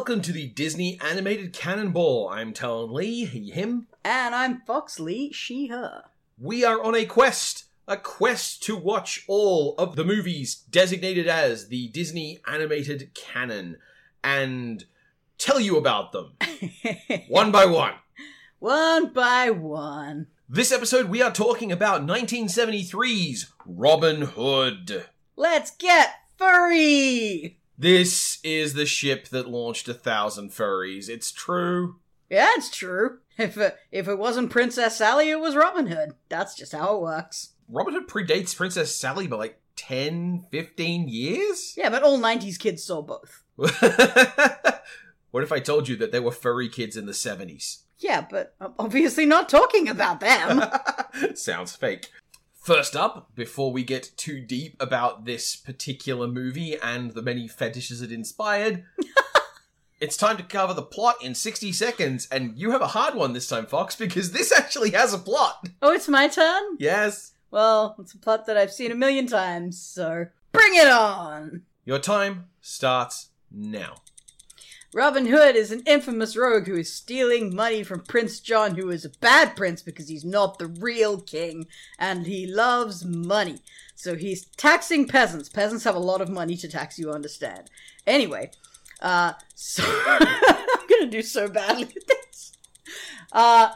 welcome to the Disney Animated Cannonball. I'm Talon Lee, he, him. And I'm Fox Lee, she, her. We are on a quest, a quest to watch all of the movies designated as the Disney Animated Canon and tell you about them one by one. one by one. This episode, we are talking about 1973's Robin Hood. Let's get furry! This is the ship that launched a thousand furries. It's true. Yeah, it's true. If it, if it wasn't Princess Sally, it was Robin Hood. That's just how it works. Robin Hood predates Princess Sally by like 10, 15 years? Yeah, but all 90s kids saw both. what if I told you that there were furry kids in the 70s? Yeah, but I'm obviously not talking about them. Sounds fake. First up, before we get too deep about this particular movie and the many fetishes it inspired, it's time to cover the plot in 60 seconds. And you have a hard one this time, Fox, because this actually has a plot. oh, it's my turn? Yes. Well, it's a plot that I've seen a million times, so bring it on! Your time starts now. Robin Hood is an infamous rogue who is stealing money from Prince John, who is a bad prince because he's not the real king, and he loves money. So he's taxing peasants. Peasants have a lot of money to tax, you understand. Anyway, uh, so I'm gonna do so badly at this. Uh,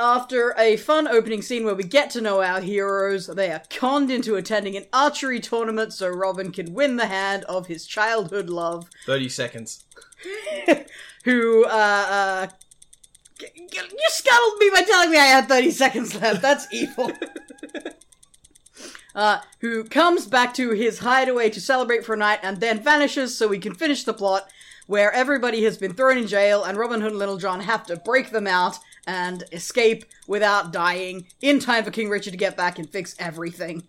after a fun opening scene where we get to know our heroes, they are conned into attending an archery tournament so Robin can win the hand of his childhood love, 30 seconds. who, uh, uh, g- g- you scuttled me by telling me I had 30 seconds left. That's evil. Uh, who comes back to his hideaway to celebrate for a night and then vanishes so we can finish the plot where everybody has been thrown in jail and Robin Hood and Little John have to break them out and escape without dying in time for King Richard to get back and fix everything.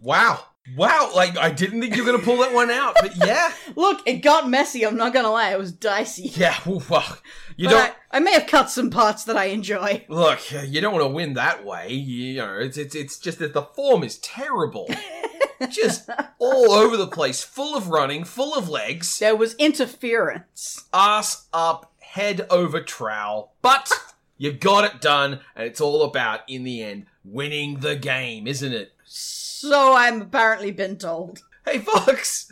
Wow. Wow. Like, I didn't think you were going to pull that one out, but yeah. Look, it got messy, I'm not gonna lie, it was dicey. Yeah. Well, you But don't. I, I may have cut some parts that I enjoy. Look, you don't want to win that way. You know, it's it's it's just that the form is terrible. just all over the place, full of running, full of legs, There was interference. ass up, head over trowel. But you got it done, and it's all about, in the end, winning the game, isn't it? So I'm apparently been told. Hey, Fox,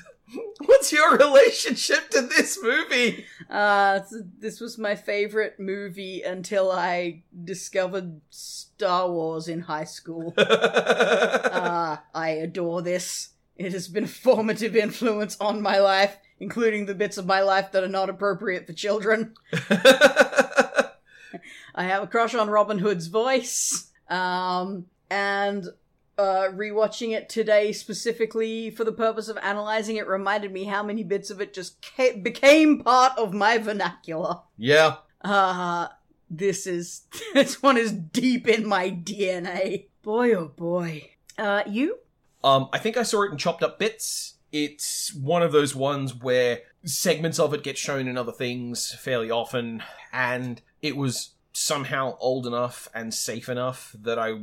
what's your relationship to this movie? Uh, this was my favorite movie until I discovered Star Wars in high school. Uh, I adore this. It has been a formative influence on my life, including the bits of my life that are not appropriate for children. I have a crush on Robin Hood's voice. Um, and uh, rewatching it today specifically for the purpose of analyzing it reminded me how many bits of it just ca- became part of my vernacular. yeah. Uh, this is, this one is deep in my DNA. Boy, oh boy. Uh, you? Um, I think I saw it in chopped up bits. It's one of those ones where segments of it get shown in other things fairly often, and it was somehow old enough and safe enough that I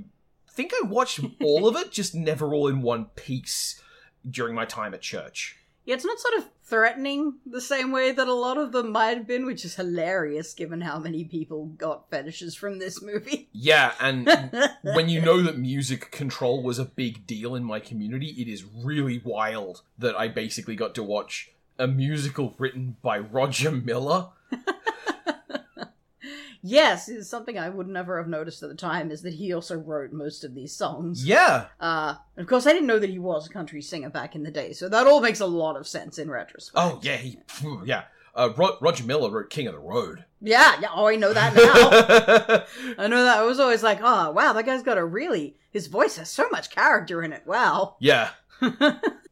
think I watched all of it, just never all in one piece during my time at church. Yeah, it's not sort of threatening the same way that a lot of them might have been, which is hilarious given how many people got fetishes from this movie. Yeah, and when you know that music control was a big deal in my community, it is really wild that I basically got to watch a musical written by Roger Miller. yes, it's something I would never have noticed at the time is that he also wrote most of these songs. Yeah, Uh, and of course, I didn't know that he was a country singer back in the day, so that all makes a lot of sense in retrospect. Oh yeah, he yeah. Uh, Ro- Roger Miller wrote King of the Road. Yeah, yeah, oh, I know that now. I know that. I was always like, oh, wow, that guy's got a really. His voice has so much character in it. Wow. yeah,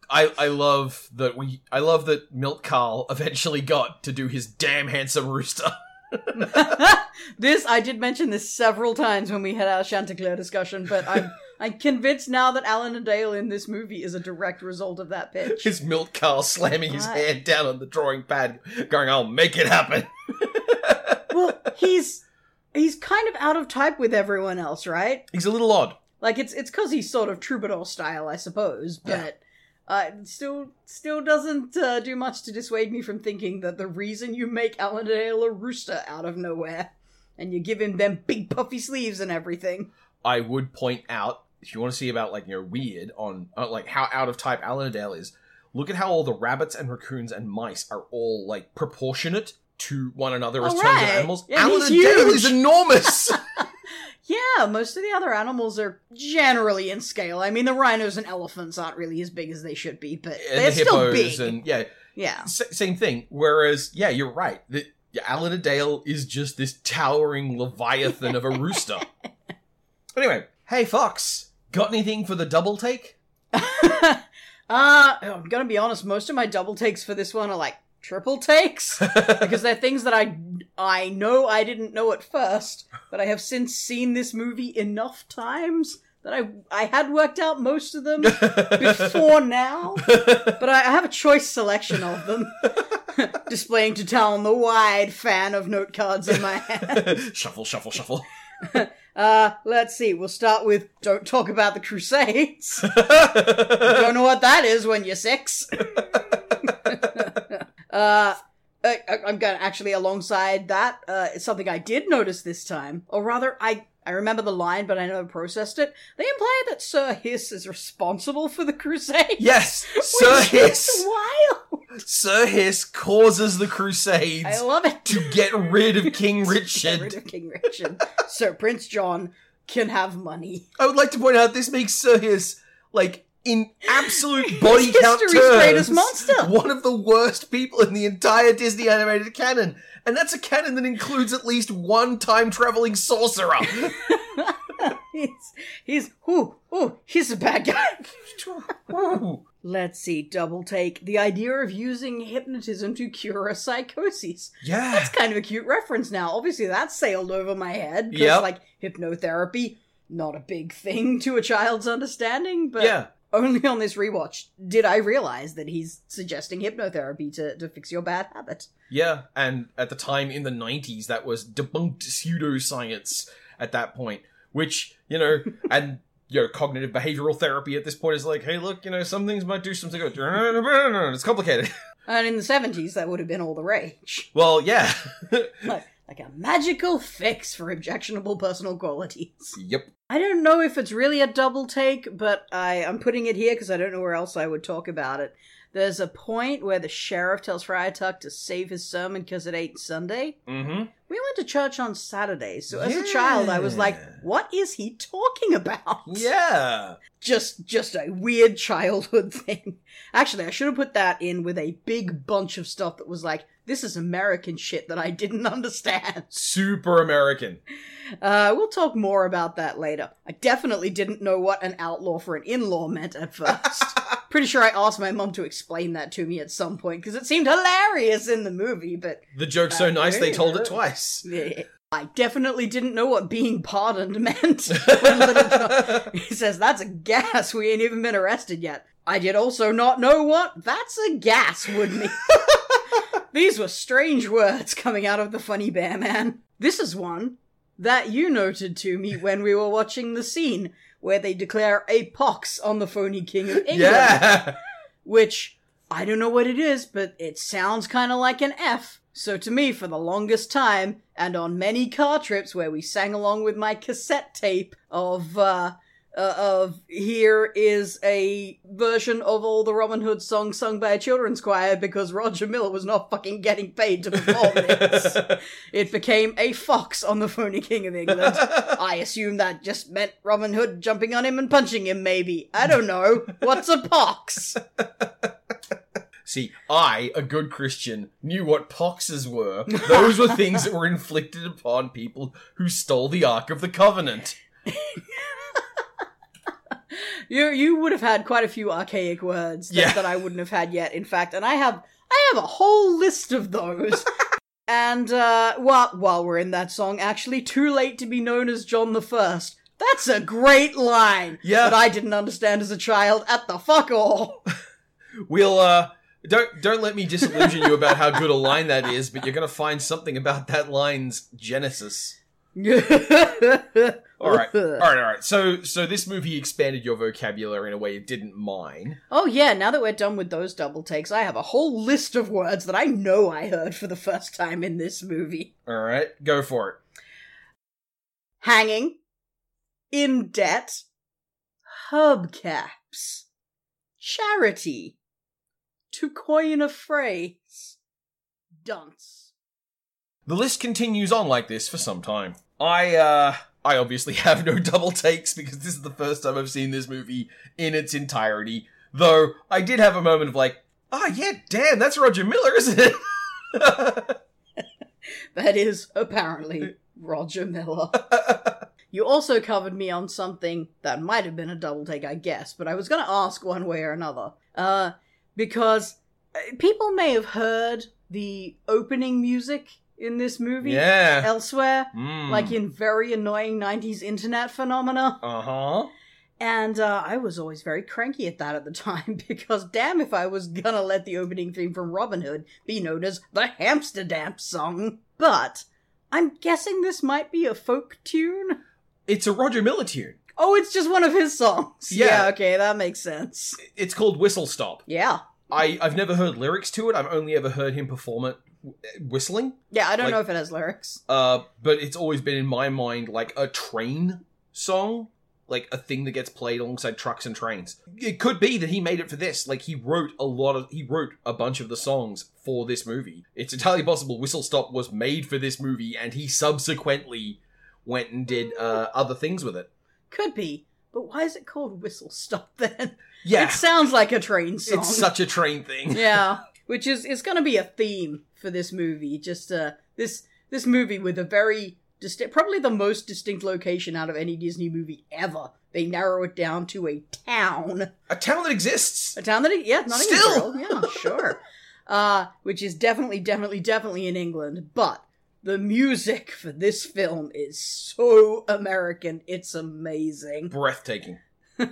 I I love that we I love that Milt Kahl eventually got to do his damn handsome rooster. this, I did mention this several times when we had our Chanticleer discussion, but I'm, I'm convinced now that Alan-a-Dale in this movie is a direct result of that pitch. His Milt Kahl slamming his hand down on the drawing pad, going, "I'll make it happen." well, he's. He's kind of out of type with everyone else, right? He's a little odd. Like it's it's because he's sort of troubadour style, I suppose. Yeah. Uh, still, still doesn't uh, do much to dissuade me from thinking that the reason you make Alan-a-Dale a rooster out of nowhere, and you give him them big puffy sleeves and everything. I would point out if you want to see about like you know weird on uh, like how out of type Alan-a-Dale is. Look at how all the rabbits and raccoons and mice are all like proportionate to one another as Oh, terms of animals. Yeah, Alan-a-Dale is enormous. Yeah, most of the other animals are generally in scale. I mean, the rhinos and elephants aren't really as big as they should be, but and they're the still big. and yeah, Yeah. S- same thing. Whereas, yeah, you're right. The, Dale is just this towering leviathan of a rooster. Anyway, hey Fox, got anything for the double take? uh, I'm gonna be honest. Most of my double takes for this one are like triple takes because they're things that I I know I didn't know at first, but I have since seen this movie enough times that I I had worked out most of them before now. But I I have a choice selection of them, displaying to town the wide fan of note cards in my hand. shuffle, shuffle, shuffle. Uh, let's see. We'll start with "Don't talk about the Crusades." Don't know what that is when you're six. Uh, I, I'm gonna actually alongside that. Uh, it's something I did notice this time, or rather, I I remember the line, but I never processed it. They imply that Sir Hiss is responsible for the Crusade. yes, Sir Hiss. wild. Sir Hiss causes the Crusades I love it. to get rid of King Richard. Get rid of King Richard. Sir Prince John can have money. I would like to point out this makes Sir Hiss like in absolute body He's count history's terms, greatest monster. one of the worst people in the entire Disney animated canon, and that's a canon that includes at least one time traveling sorcerer. he's he's ooh ooh he's a bad guy. Let's see, double take. The idea of using hypnotism to cure a psychosis. yeah, That's kind of a cute reference now. Obviously, that sailed over my head. Because, Yep. like, hypnotherapy, not a big thing to a child's understanding, but yeah. Only on this rewatch did I realize that he's suggesting hypnotherapy to, to fix your bad habit. Yeah, and at the time in the 90s, that was debunked pseudoscience at that point, which, you know, and, you know, cognitive behavioral therapy at this point is like, hey, look, you know, some things might do something. It's complicated. And in the 70s, that would have been all the rage. well, yeah. Like, like a magical fix for objectionable personal qualities. yep. I don't know if it's really a double take, but I, I'm putting it here because I don't know where else I would talk about it. There's a point where the sheriff tells Friar Tuck to save his sermon because it ain't Sunday. Mm-hmm. We went to church on Saturday, so as a child I was like, what is he talking about? Yeah. Just just a weird childhood thing. Actually, I should have put that in with a big bunch of stuff that was like, this is American shit that I didn't understand. Super American. Uh, we'll talk more about that later. I definitely didn't know what an outlaw for an in-law meant at first. Pretty sure I asked my mom to explain that to me at some point because it seemed hilarious in the movie, but The joke's so nice they told it twice. Eh, I definitely didn't know what being pardoned meant. When Little John- he says, That's a gas. We ain't even been arrested yet. I did also not know what that's a gas would mean. These were strange words coming out of the funny bear man. This is one that you noted to me when we were watching the scene where they declare a pox on the phony king of England. Yeah. Which I don't know what it is, but it sounds kind of like an F. So to me, for the longest time, and on many car trips where we sang along with my cassette tape of uh, uh, of here is a version of all the Robin Hood songs sung by a children's choir because Roger Miller was not fucking getting paid to perform this. It became a fox on the phony king of England. I assume that just meant Robin Hood jumping on him and punching him, maybe. I don't know. What's a pox? See, I, a good Christian, knew what poxes were. Those were things that were inflicted upon people who stole the Ark of the Covenant. You you would have had quite a few archaic words that, Yeah. that I wouldn't have had yet. In fact, and I have I have a whole list of those. and uh, while while we're in that song, actually, too late to be known as John the First. That's a great line. Yeah. That I didn't understand as a child at the fuck all. We'll, uh, don't, don't let me disillusion you about how good a line that is, but you're gonna find something about that line's genesis. All right, all right, all right. So, so this movie expanded your vocabulary in a way it didn't mine. Oh yeah, now that we're done with those double takes, I have a whole list of words that I know I heard for the first time in this movie. All right, go for it. Hanging, in debt, hubcaps, charity, to coin a phrase, dunce. The list continues on like this for some time. I, uh, I obviously have no double takes because this is the first time I've seen this movie in its entirety. Though I did have a moment of like, ah, oh, yeah, damn, that's Roger Miller, isn't it? that is apparently Roger Miller. you also covered me on something that might have been a double take, I guess, but I was going to ask one way or another. Uh, because uh, people may have heard the opening music in this movie yeah. elsewhere, Mm. like in very annoying 90s internet phenomena. Uh huh. And uh, I was always very cranky at that at the time because damn if I was gonna let the opening theme from Robin Hood be known as the Hamster Dance song. But I'm guessing this might be a folk tune. It's a Roger Miller tune. Oh, it's just one of his songs. Yeah. okay, that makes sense. It's called Whistle Stop. Yeah. I, I've never heard lyrics to it. I've only ever heard him perform it whistling. Yeah, I don't Like- know if it has lyrics. Uh, but it's always been in my mind like a train song, like a thing that gets played alongside trucks and trains. It could be that he made it for this. Like he wrote a lot of, he wrote a bunch of the songs for this movie. It's entirely possible Whistle Stop was made for this movie, and he subsequently went and did uh, other things with it. Could be. But why is it called Whistle Stop then? Yeah, It sounds like a train song. it's such a train thing. yeah, which is is going to be a theme for this movie. Just uh, this this movie with a very distinct, probably the most distinct location out of any Disney movie ever. They narrow it down to a town, A town that exists. a town that yeah, not Still! yeah, sure, uh, which is definitely, definitely, definitely in England, but. The music for this film is so American, it's amazing. Breathtaking.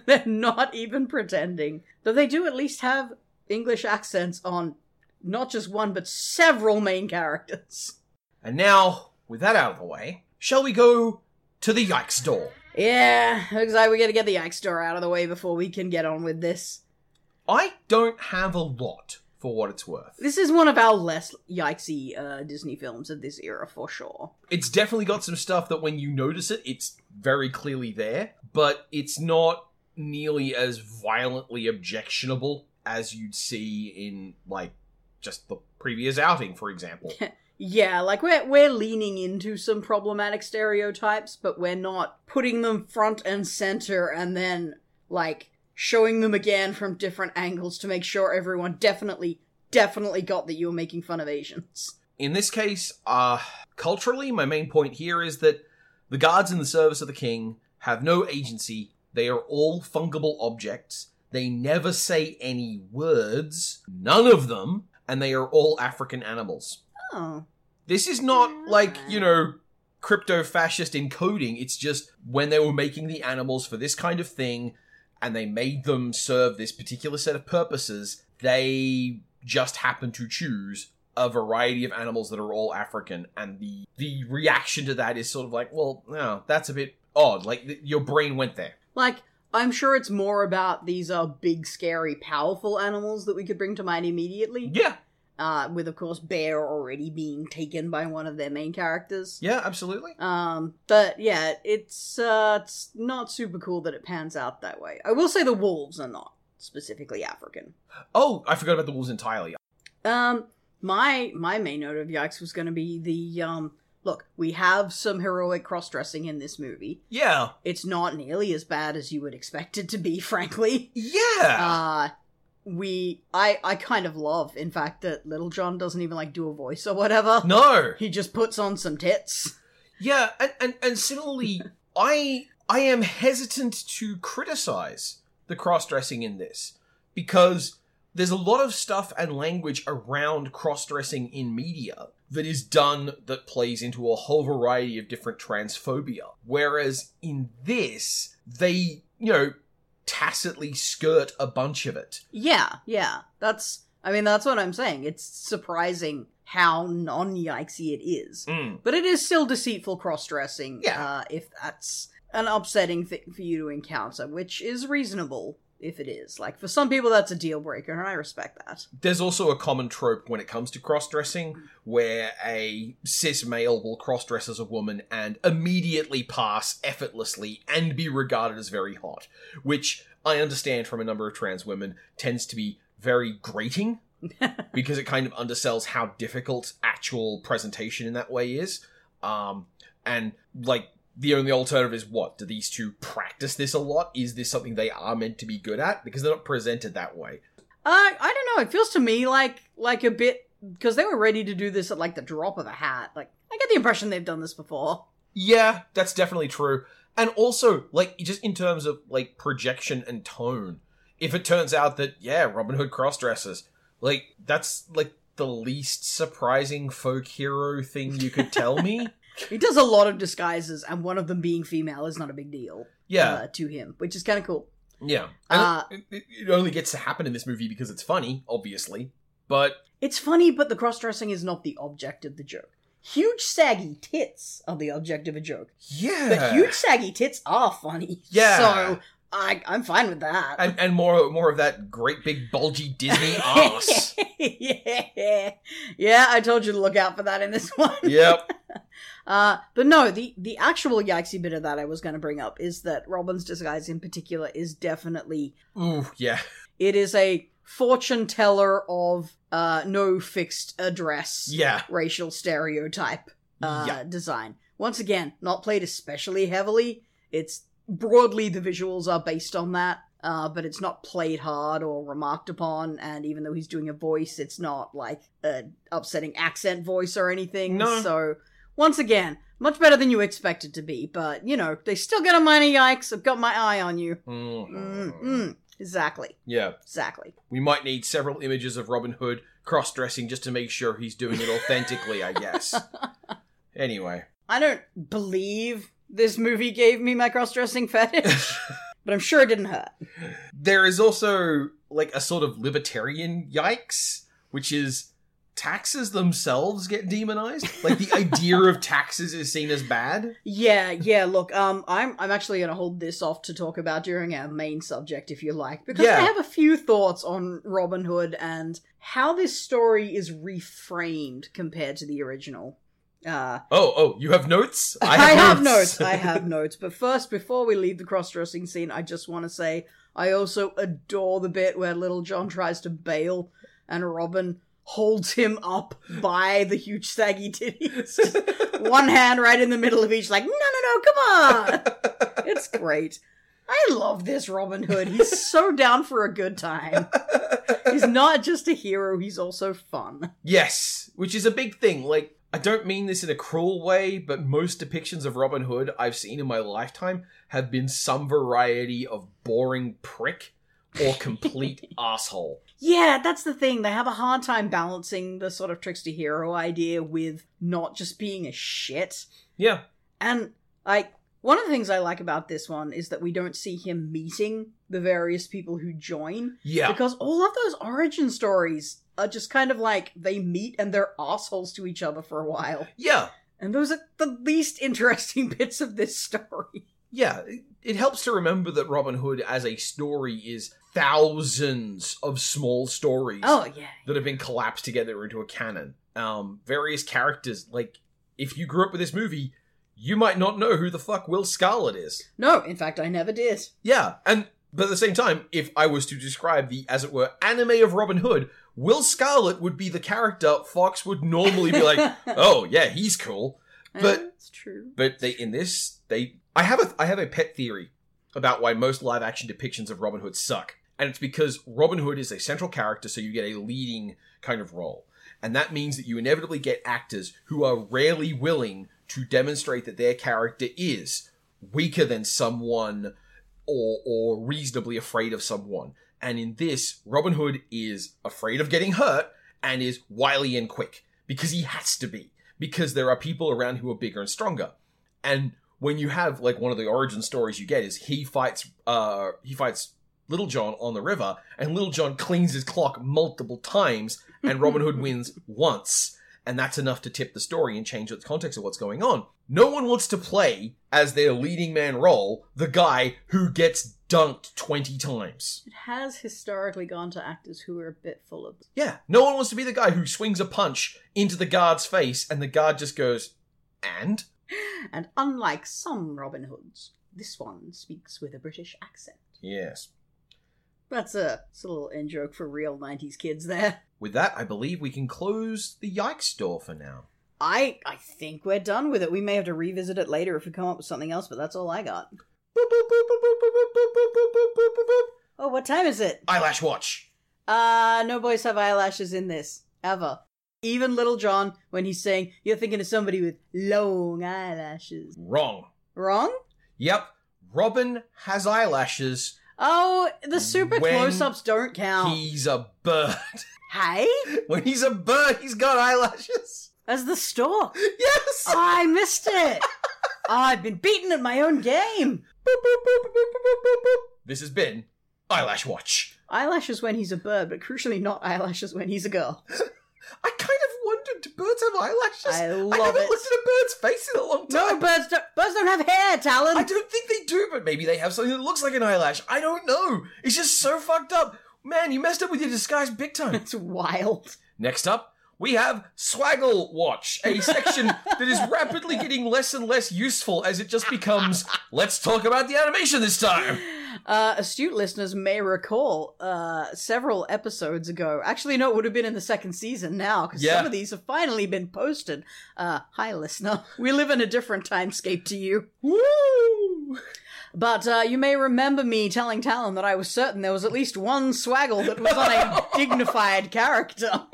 They're not even pretending. Though they do at least have English accents on not just one, but several main characters. And now, with that out of the way, shall we go to the Yikes store? Yeah, looks like we gotta get the Yikes store out of the way before we can get on with this. I don't have a lot for what it's worth. This is one of our less yikesy uh, Disney films of this era for sure. It's definitely got some stuff that when you notice it, it's very clearly there, but it's not nearly as violently objectionable as you'd see in, like, just the previous outing, for example. Yeah, like we're we're leaning into some problematic stereotypes, but we're not putting them front and center and then like showing them again from different angles to make sure everyone definitely definitely got that you were making fun of Asians. In this case, uh, culturally, my main point here is that the guards in the service of the king have no agency. They are all fungible objects. They never say any words, none of them, and they are all African animals. Oh. This is not like, you know, crypto fascist encoding. It's just when they were making the animals for this kind of thing and they made them serve this particular set of purposes, they just happened to choose a variety of animals that are all African. And the, the reaction to that is sort of like, well, no, that's a bit odd. Like, th- your brain went there. Like I'm sure it's more about these uh big scary powerful animals that we could bring to mind immediately. Yeah, Uh with of course Bear already being taken by one of their main characters. yeah, absolutely. Um, but yeah, it's uh, it's not super cool that it pans out that way. I will say the wolves are not specifically African. Oh, I forgot about the wolves entirely. Um, my my main note of yikes was going to be the um. Look, we have some heroic cross dressing in this movie. Yeah, It's not nearly as bad as you would expect it to be, frankly. yeah. Uh we I I kind of love, in fact, that Little John doesn't even like do a voice or whatever. no. He just puts on some tits. Yeah, and, and, and similarly, I I am hesitant to criticize the cross dressing in this because there's a lot of stuff and language around cross dressing in media that is done that plays into a whole variety of different transphobia. Whereas in this, they, you know, tacitly skirt a bunch of it. Yeah, yeah. That's I mean that's what I'm saying. It's surprising how non yikesy it is. Mm. But it is still deceitful cross dressing. Yeah. Uh, if that's an upsetting thing for you to encounter, which is reasonable if it is. Like for some people, that's a deal breaker, and I respect that. There's also a common trope when it comes to cross dressing where a cis male will cross dress as a woman and immediately pass effortlessly and be regarded as very hot, which I understand from a number of trans women tends to be very grating because it kind of undersells how difficult actual presentation in that way is. Um, and like the only alternative is what? Do these two practice this a lot? Is this something they are meant to be good at? Because they're not presented that way. Uh, I don't know. It feels to me like like a bit because they were ready to do this at like the drop of a hat. Like I get the impression they've done this before. Yeah, that's definitely true. And also, like, just in terms of like projection and tone, if it turns out that yeah, Robin Hood cross dresses, like that's like the least surprising folk hero thing you could tell me. He does a lot of disguises, and one of them being female is not a big deal Yeah, uh, to him, which is kind of cool. yeah. Uh, it, it, only gets to happen in this movie because it's funny, obviously. But It's funny, but the cross dressing is not the object of the joke. Huge saggy tits are the object of a joke, yeah, but huge saggy tits are funny. Yeah. so I I'm fine with that. and and more more of that great big bulgy Disney ass. yeah, yeah. I told you to look out for that in this one. yep. Uh, but no, the the actual yikesy bit of that I was going to bring up is that Robin's disguise in particular is definitely Ooh, yeah. it is a fortune teller of uh no fixed address Yeah. racial stereotype uh Yeah. design. Once again, not played especially heavily. It's broadly the visuals are based on that. Uh, but it's not played hard or remarked upon, and even though he's doing a voice, it's not like an upsetting accent voice or anything. No. So, once again, much better than you expected to be, but you know, they still get a minor yikes. I've got my eye on you. Mm. Mm, mm, exactly. Yeah. Exactly. We might need several images of Robin Hood cross dressing just to make sure he's doing it authentically, I guess. Anyway. I don't believe this movie gave me my cross dressing fetish, but I'm sure it didn't hurt. There is also like a sort of libertarian yikes, which is taxes themselves get demonized. Like the idea of taxes is seen as bad. Yeah, yeah. Look, um, I'm I'm actually gonna hold this off to talk about during our main subject, if you like, because Yeah. I have a few thoughts on Robin Hood and how this story is reframed compared to the original. Uh, Oh, oh, you have notes? I have, notes. I have notes. But first, before we leave the cross-dressing scene, I just want to say I also adore the bit where Little John tries to bail and Robin holds him up by the huge saggy titties. One hand right in the middle of each, like, no, no, no, come on. It's great. I love this Robin Hood. He's so down for a good time. He's not just a hero, he's also fun. Yes, which is a big thing. Like, I don't mean this in a cruel way, but most depictions of Robin Hood I've seen in my lifetime have been some variety of boring prick or complete asshole. Yeah, that's the thing. They have a hard time balancing the sort of trickster hero idea with not just being a shit. Yeah. And, like, one of the things I like about this one is that we don't see him meeting the various people who join. Yeah. Because all of those origin stories are just kind of like they meet and they're assholes to each other for a while. Yeah. And those are the least interesting bits of this story. Yeah. It- It helps to remember that Robin Hood as a story is thousands of small stories Oh, yeah. that have been collapsed together into a canon. Um, various characters, like, if you grew up with this movie, you might not know who the fuck Will Scarlet is. No, in fact, I never did. Yeah, and but at the same time, if I was to describe the, as it were, anime of Robin Hood, Will Scarlet would be the character Fox would normally be like, oh yeah, he's cool. But- That's true. But they in this, they I have a I have a pet theory about why most live action depictions of Robin Hood suck. And it's because Robin Hood is a central character, so you get a leading kind of role. And that means that you inevitably get actors who are rarely willing to demonstrate that their character is weaker than someone or or reasonably afraid of someone. And in this, Robin Hood is afraid of getting hurt and is wily and quick because he has to be because there are people around who are bigger and stronger. And when you have like one of the origin stories you get is he fights uh he fights Little John on the river and Little John cleans his clock multiple times and Robin Hood wins once. And that's enough to tip the story and change the context of what's going on. No one wants to play as their leading man role the guy who gets dunked 20 times. It has historically gone to actors who are a bit full of. Yeah, no one wants to be the guy who swings a punch into the guard's face and the guard just goes, and? And unlike some Robin Hoods, this one speaks with a British accent. Yes. That's a, that's a little in joke for real 90s kids there. With that, I believe we can close the Yikes door for now. I I think we're done with it. We may have to revisit it later if we come up with something else, but that's all I got. Oh, what time is it? Eyelash Watch. Uh, no boys have eyelashes in this. Ever. Even Little John, when he's saying, you're thinking of somebody with long eyelashes. Wrong. Wrong? Yep. Robin has eyelashes. Oh, the super When close ups don't count. He's a bird. Hey? when he's a bird, he's got eyelashes. As the stork. Yes. I missed it. I've been beaten at my own game. This has been Eyelash Watch. Eyelashes when he's a bird, but crucially not eyelashes when he's a girl. I kind of wondered, do birds have eyelashes? I I haven't it. looked at a bird's face in a long time. No, birds don't, birds don't have hair, Talon. I don't think they do, but maybe they have something that looks like an eyelash. I don't know. It's just so fucked up. Man, you messed up with your disguise big time. It's wild. Next up, we have Swaggle Watch, a section that is rapidly getting less and less useful as it just becomes, let's talk about the animation this time. Uh, astute listeners may recall uh, several episodes ago. Actually, no, it would have been in the second season now because Yeah. some of these have finally been posted. Uh, hi, listener. We live in a different timescape to you. Woo! But uh, you may remember me telling Talon that I was certain there was at least one swaggle that was on a dignified character.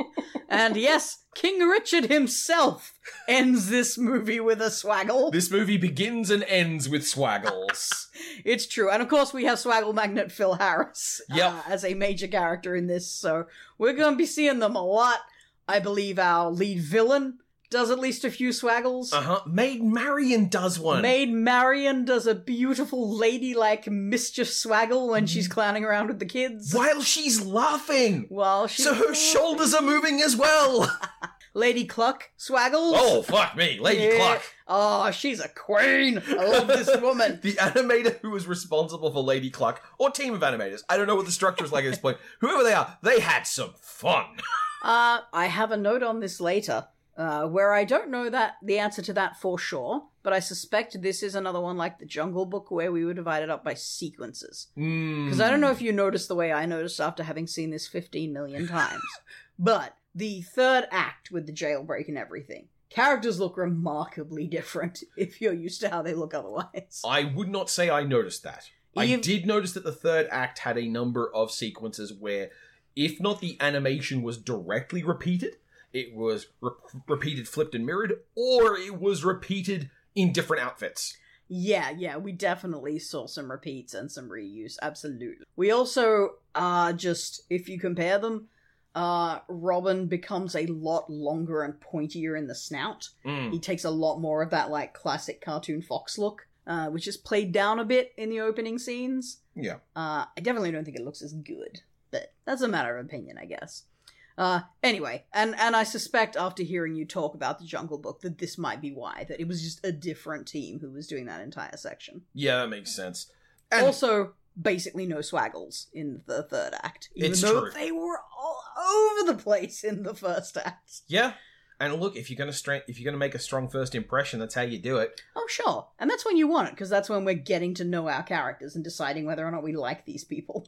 And yes, King Richard himself ends this movie with a swaggle. This movie begins and ends with Swaggles. It's true. And of course, we have swaggle magnet Phil Harris Yep. uh, as a major character in this, so we're going to be seeing them a lot. I believe our lead villain does at least a few swaggles. Uh huh. Maid Marian does one. Maid Marian does a beautiful ladylike mischief swaggle when she's clowning around with the kids. While she's laughing. While she So her shoulders are moving as well. Lady Cluck swaggles. Oh, fuck me. Lady Yeah. Cluck. Oh, she's a queen. I love this woman. The animator who was responsible for Lady Cluck, or team of animators, I don't know what the structure is like at this point. Whoever they are, they had some fun. Uh, I have a note on this later, uh, where I don't know that the answer to that for sure, but I suspect this is another one like the Jungle Book where we were divided up by sequences. Because Because I don't know if you noticed the way I noticed after having seen this 15 million times, but the third act with the jailbreak and everything, characters look remarkably different if you're used to how they look otherwise. I would not say I noticed that. I did notice that the third act had a number of sequences where, if not the animation was directly repeated, it was re- repeated, flipped, and mirrored, or it was repeated in different outfits. Yeah, yeah, we definitely saw some repeats and some reuse, absolutely. We also uh just if you compare them, uh Robin becomes a lot longer and pointier in the snout. Mm. He takes a lot more of that like classic cartoon fox look, uh, which is played down a bit in the opening scenes. Yeah. Uh I definitely don't think it looks as good, but that's a matter of opinion, I guess. Uh anyway, and and I suspect after hearing you talk about the Jungle Book that this might be why that it was just a different team who was doing that entire section. Yeah, that makes sense. And also, basically no swaggles in the third act, even It's though true. they were all over the place in the first act. yeah. And look, if you're gonna stra- if you're gonna make a strong first impression, that's how you do it. Oh, sure, and that's when you want it because that's when we're getting to know our characters and deciding whether or not we like these people.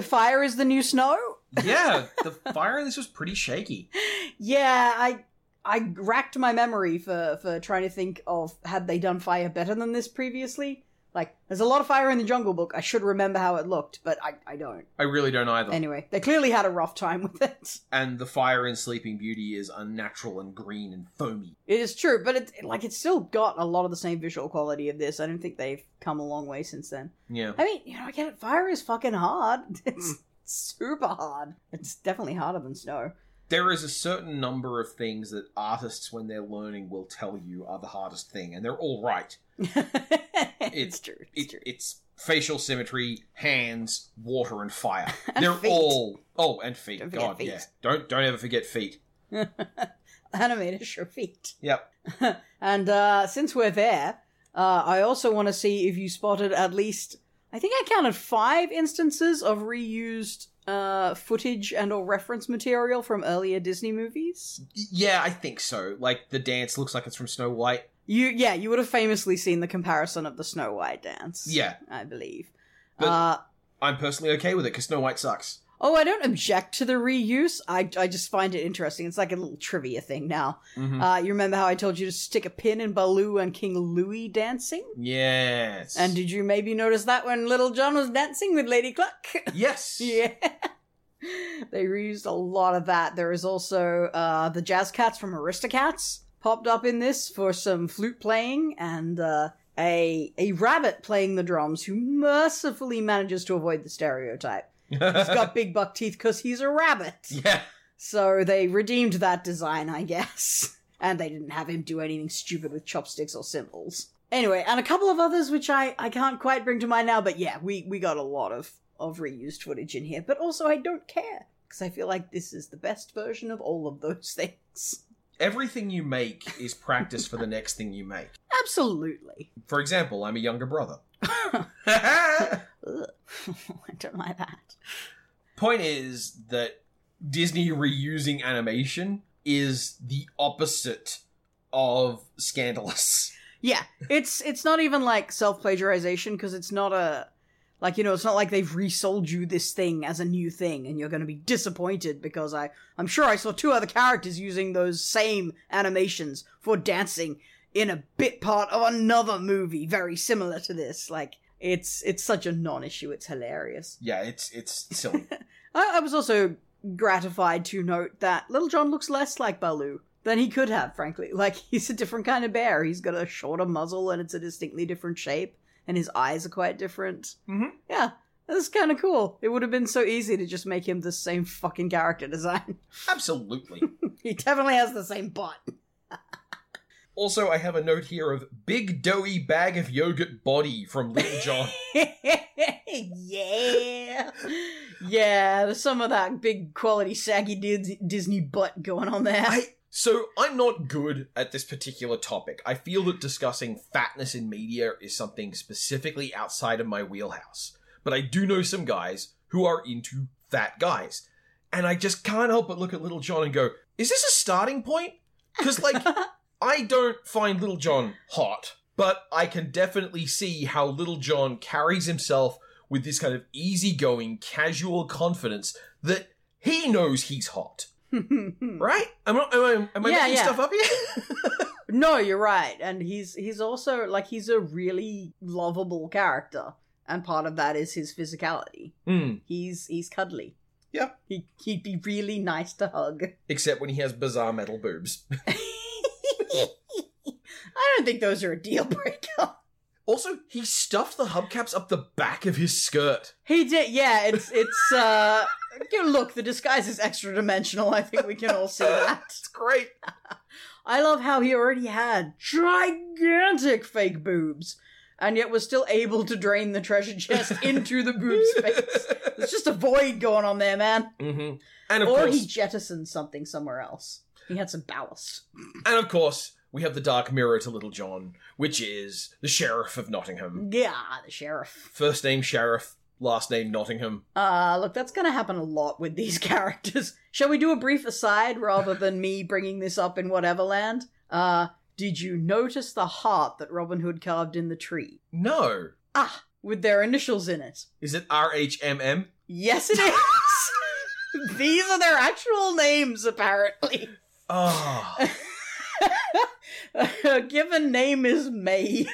Fire is the new snow. Yeah, the fire in this was pretty shaky. Yeah, I I racked my memory for for trying to think of had they done fire better than this previously. Like, there's a lot of fire in the Jungle Book. I should remember how it looked, but I I don't. I really don't either. Anyway, they clearly had a rough time with it. and the fire in Sleeping Beauty is unnatural and green and foamy. It is true, but it like it's still got a lot of the same visual quality of this. I don't think they've come a long way since then. Yeah. I mean, you know, I get it. Fire is fucking hard. It's hmm. Super hard. It's definitely harder than snow. There is a certain number of things that artists, when they're learning, will tell you are the hardest thing, and they're all right. it's true. It's It, true. it's facial symmetry, hands, water, and fire. And they're feet. all oh, and feet. Don't God, feet. yeah. Don't don't ever forget feet. animators show feet. Yep. and uh, since we're there, uh, I also want to see if you spotted at least, I think I counted five instances of reused uh, footage and or reference material from earlier Disney movies. Yeah, I think so. Like the dance looks like it's from Snow White. You, yeah, you would have famously seen the comparison of the Snow White dance. Yeah. I believe. But- uh, I'm personally okay with it because Snow White sucks. Oh, I don't object to the reuse. I, I just find it interesting. It's like a little trivia thing now. Mhm. Uh, you remember how I told you to stick a pin in Baloo and King Louie dancing? Yes. And did you maybe notice that when Little John was dancing with Lady Cluck? yes. yeah. they reused a lot of that. There is also uh, the Jazz Cats from Aristocats popped up in this for some flute playing and uh, a a rabbit playing the drums who mercifully manages to avoid the stereotype. He's got big buck teeth because he's a rabbit. yeah. So they redeemed that design, I guess. And they didn't have him do anything stupid with chopsticks or cymbals. Anyway, and a couple of others which I, I can't quite bring to mind now, but yeah, we, we got a lot of, of reused footage in here. But also, I don't care, because I feel like this is the best version of all of those things. Everything you make is practice for the next thing you make. Absolutely. For example, I'm a younger brother. Ugh. I don't like that. Point is that Disney reusing animation is the opposite of scandalous. Yeah, it's it's not even like self plagiarization because it's not a like you know it's not like they've resold you this thing as a new thing and you're going to be disappointed because I I'm sure I saw two other characters using those same animations for dancing in a bit part of another movie very similar to this. Like it's it's such a non-issue. It's hilarious. Yeah, it's it's silly. I, I was also gratified to note that Little John looks less like Baloo than he could have, frankly. Like, he's a different kind of bear. He's got a shorter muzzle and it's a distinctly different shape, and his eyes are quite different. Mhm. Yeah, that's kind of cool. It would have been so easy to just make him the same fucking character design. Absolutely. he definitely has the same butt. Also, I have a note here of big doughy bag of yogurt body from Little John. yeah. Yeah, there's some of that big quality saggy Dis- Disney butt going on there. I so I'm not good at this particular topic. I feel that discussing fatness in media is something specifically outside of my wheelhouse. But I do know some guys who are into fat guys. And I just can't help but look at Little John and go, is this a starting point? Because, like, I don't find Little John hot, but I can definitely see how Little John carries himself with this kind of easygoing, casual confidence that he knows he's hot. Right? Am I, am I, am I Yeah, making yeah. stuff up here? No, you're right. And he's he's also like he's a really lovable character. And part of that is his physicality. Hmm. He's he's cuddly. Yep. He he'd be really nice to hug. Except when he has bizarre metal boobs. I don't think those are a deal breaker. also, he stuffed the hubcaps up the back of his skirt. He did yeah, it's it's uh you know, look, the disguise is extra dimensional. I think we can all see that. It's great. I love how he already had gigantic fake boobs and yet was still able to drain the treasure chest into the boob space. There's just a void going on there, man. hmm And of or course, he jettisoned something somewhere else. He had some ballast. and of course, we have the dark mirror to Little John, which is the sheriff of Nottingham. Yeah, the sheriff. First name sheriff, last name Nottingham. Uh, look, that's gonna happen a lot with these characters. Shall we do a brief aside rather than me bringing this up in whatever land? Uh, did you notice the heart that Robin Hood carved in the tree? No. Ah, with their initials in it. Is it R H M M? Yes, it is. These are their actual names, apparently. Ah. A given name is made.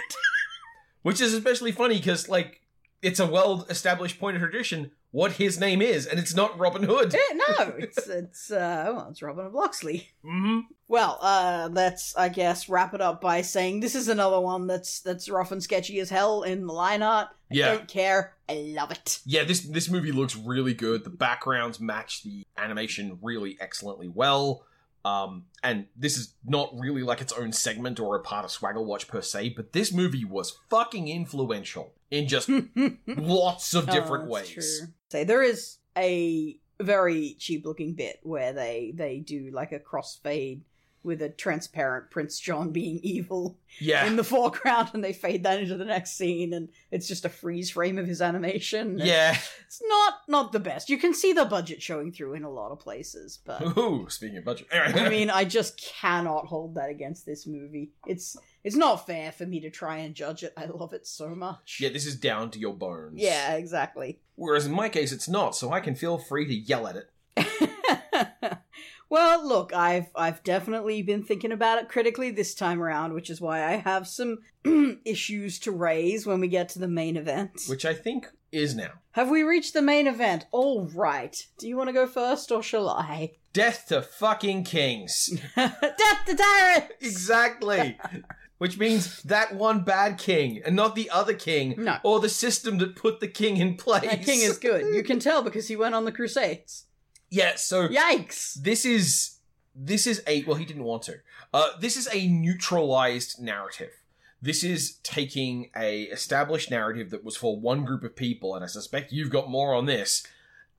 Which is especially funny because, like, it's a well established point of tradition what his name is, and it's not Robin Hood. Eh, no, it's it's uh, well, it's Robin of Locksley. hmm Well, uh, let's I guess wrap it up by saying this is another one that's that's rough and sketchy as hell in the line art. I Yeah. don't care. I love it. Yeah, this this movie looks really good. The backgrounds match the animation really excellently well. Um, and this is not really like its own segment or a part of Swaggle Watch per se, but this movie was fucking influential in just lots of different Oh, ways. Say there is a very cheap looking bit where they they do like a crossfade with a transparent Prince John being evil Yeah. in the foreground, and they fade that into the next scene, and it's just a freeze frame of his animation. yeah. it's not not the best. You can see the budget showing through in a lot of places, but Ooh, speaking of budget. I mean, I just cannot hold that against this movie. It's it's not fair for me to try and judge it. I love it so much. yeah, this is down to your bones. Yeah, exactly. Whereas in my case, it's not, so I can feel free to yell at it. Well, look, I've I've definitely been thinking about it critically this time around, which is why I have some issues to raise when we get to the main event. Which I think is now. Have we reached the main event? All right. Do you want to go first, or shall I? Death to fucking kings. Death to tyrants! exactly. Which means that one bad king, and not the other king, No. or the system that put the king in place. That king is good. You can tell because he went on the Crusades. Yeah. So Yikes! this is this is a well, he didn't want to. Uh, this is a neutralized narrative. This is taking a established narrative that was for one group of people, and I suspect you've got more on this,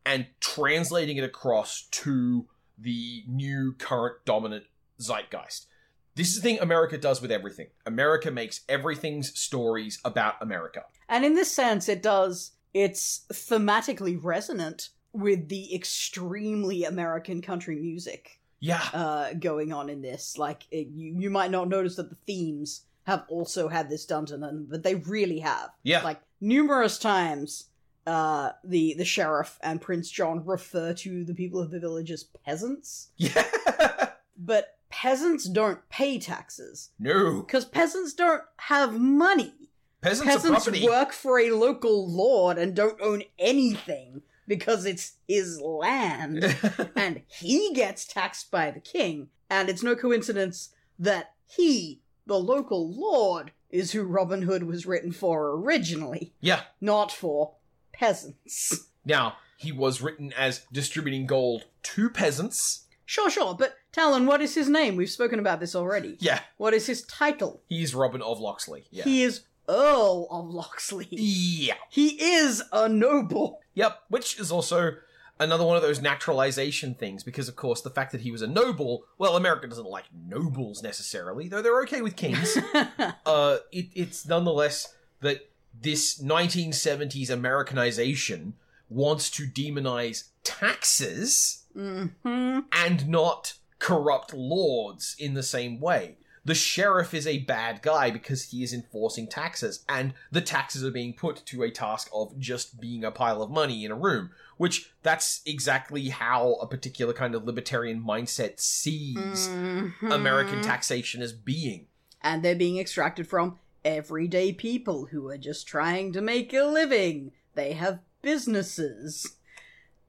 and translating it across to the new current dominant zeitgeist. This is the thing America does with everything. America makes everything's stories about America. And in this sense, it does. It's thematically resonant with the extremely American country music Yeah. uh, going on in this. Like, it, you you might not notice that the themes have also had this done to them, but they really have. Yeah. Like numerous times, uh, the the sheriff and Prince John refer to the people of the village as peasants, yeah. but peasants don't pay taxes no. because peasants don't have money. Peasants, are Peasants work for a local lord and don't own anything because it's his land. and he gets taxed by the king. And it's no coincidence that he, the local lord, is who Robin Hood was written for originally, yeah. not for peasants. Now, he was written as distributing gold to peasants. Sure, sure, but Talon, what is his name? We've spoken about this already. Yeah. What is his title? He's Robin of Locksley. Yeah. He is Earl of Locksley. yeah. He is a noble. Yep. Which is also another one of those naturalization things, because of course the fact that he was a noble, well, America doesn't like nobles necessarily, though they're okay with kings. uh, it, it's nonetheless that this 1970s Americanization wants to demonize taxes hmm and not corrupt lords in the same way. The sheriff is a bad guy because he is enforcing taxes, and the taxes are being put to a task of just being a pile of money in a room, which that's exactly how a particular kind of libertarian mindset sees Mhm. American taxation as being. and they're being extracted from everyday people who are just trying to make a living. They have businesses.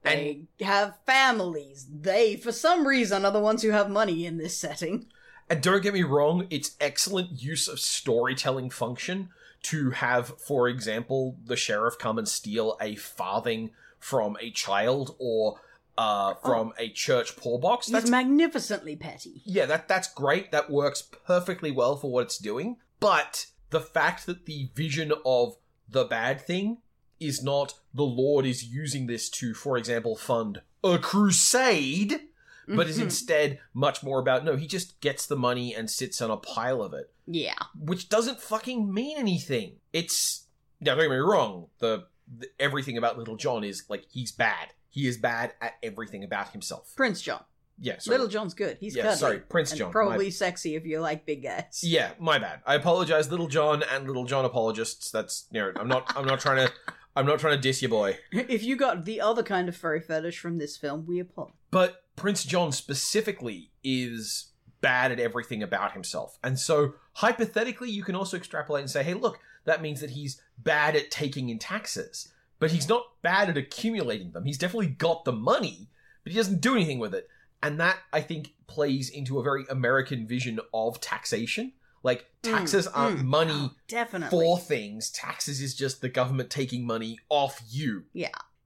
They have families. They, for some reason, are the ones who have money in this setting. And don't get me wrong, it's excellent use of storytelling function to have, for example, the sheriff come and steal a farthing from a child or uh, from a church poor box. He's That's magnificently petty. yeah, that that's great. That works perfectly well for what it's doing. But the fact that the vision of the bad thing is not the Lord is using this to, for example, fund a crusade, but is Mhm. instead much more about no, he just gets the money and sits on a pile of it, Yeah. which doesn't fucking mean anything. It's now don't get me wrong, the, the everything about Little John is like he's bad. He is bad at everything about himself. Prince John. Yeah, sorry. Little John's good. He's yeah, cuddly. sorry, Prince John. my- Probably sexy if you like big guys. Yeah, my bad. I apologize, Little John and Little John apologists. That's you know, I'm not I'm not trying to I'm not trying to diss you, boy. If you got the other kind of furry fetish from this film, we apologize. But Prince John specifically is bad at everything about himself. And so hypothetically you can also extrapolate and say, hey, look, that means that he's bad at taking in taxes. But he's not bad at accumulating them. He's definitely got the money, but he doesn't do anything with it. And that I think plays into a very American vision of taxation. Like taxes aren't mm. money Definitely. for things. Taxes is just the government taking money off you.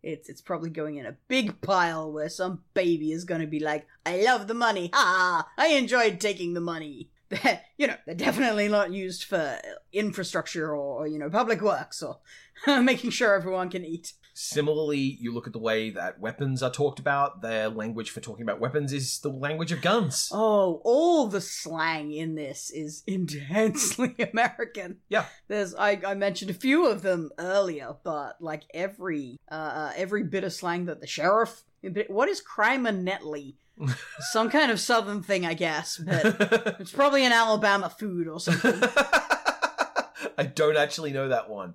It's it's probably going in a big pile where some baby is going to be like, "I love the money. Ah, I enjoyed taking the money." They, you know, they're definitely not used for infrastructure or, you know, public works or making sure everyone can eat. Similarly, you look at the way that weapons are talked about. Their language for talking about weapons is the language of guns. Oh, all the slang in this is intensely American. Yeah. There's I, I mentioned a few of them earlier, but like every uh every bit of slang that the sheriff what is crime and netley? Some kind of southern thing, I guess, but it's probably an Alabama food or something. I don't actually know that one.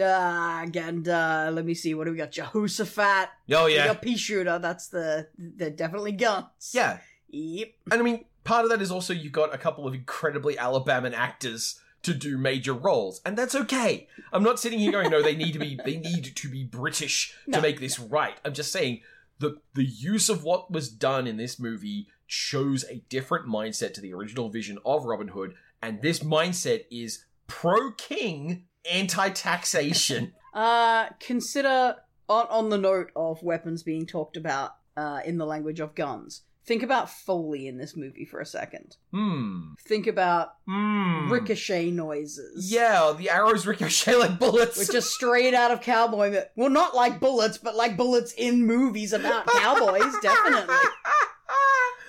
Uh, and uh, let me see. What do we got? Jehoshaphat. Oh yeah. We got pea shooter. That's the they're definitely guns. yeah. Yep. And I mean, part of that is also you've got a couple of incredibly Alabaman actors to do major roles, and that's okay. I'm not sitting here going, no, they need to be they need to be British No. to make this right. I'm just saying the the use of what was done in this movie shows a different mindset to the original vision of Robin Hood, and this mindset is pro king, anti taxation. Uh, consider on on the note of weapons being talked about uh, in the language of guns. Think about Foley in this movie for a second. Hmm. Think about Hmm. ricochet noises. Yeah, the arrows ricochet like bullets. Which are straight out of cowboy. mo- Well, not like bullets, but like bullets in movies about cowboys, definitely.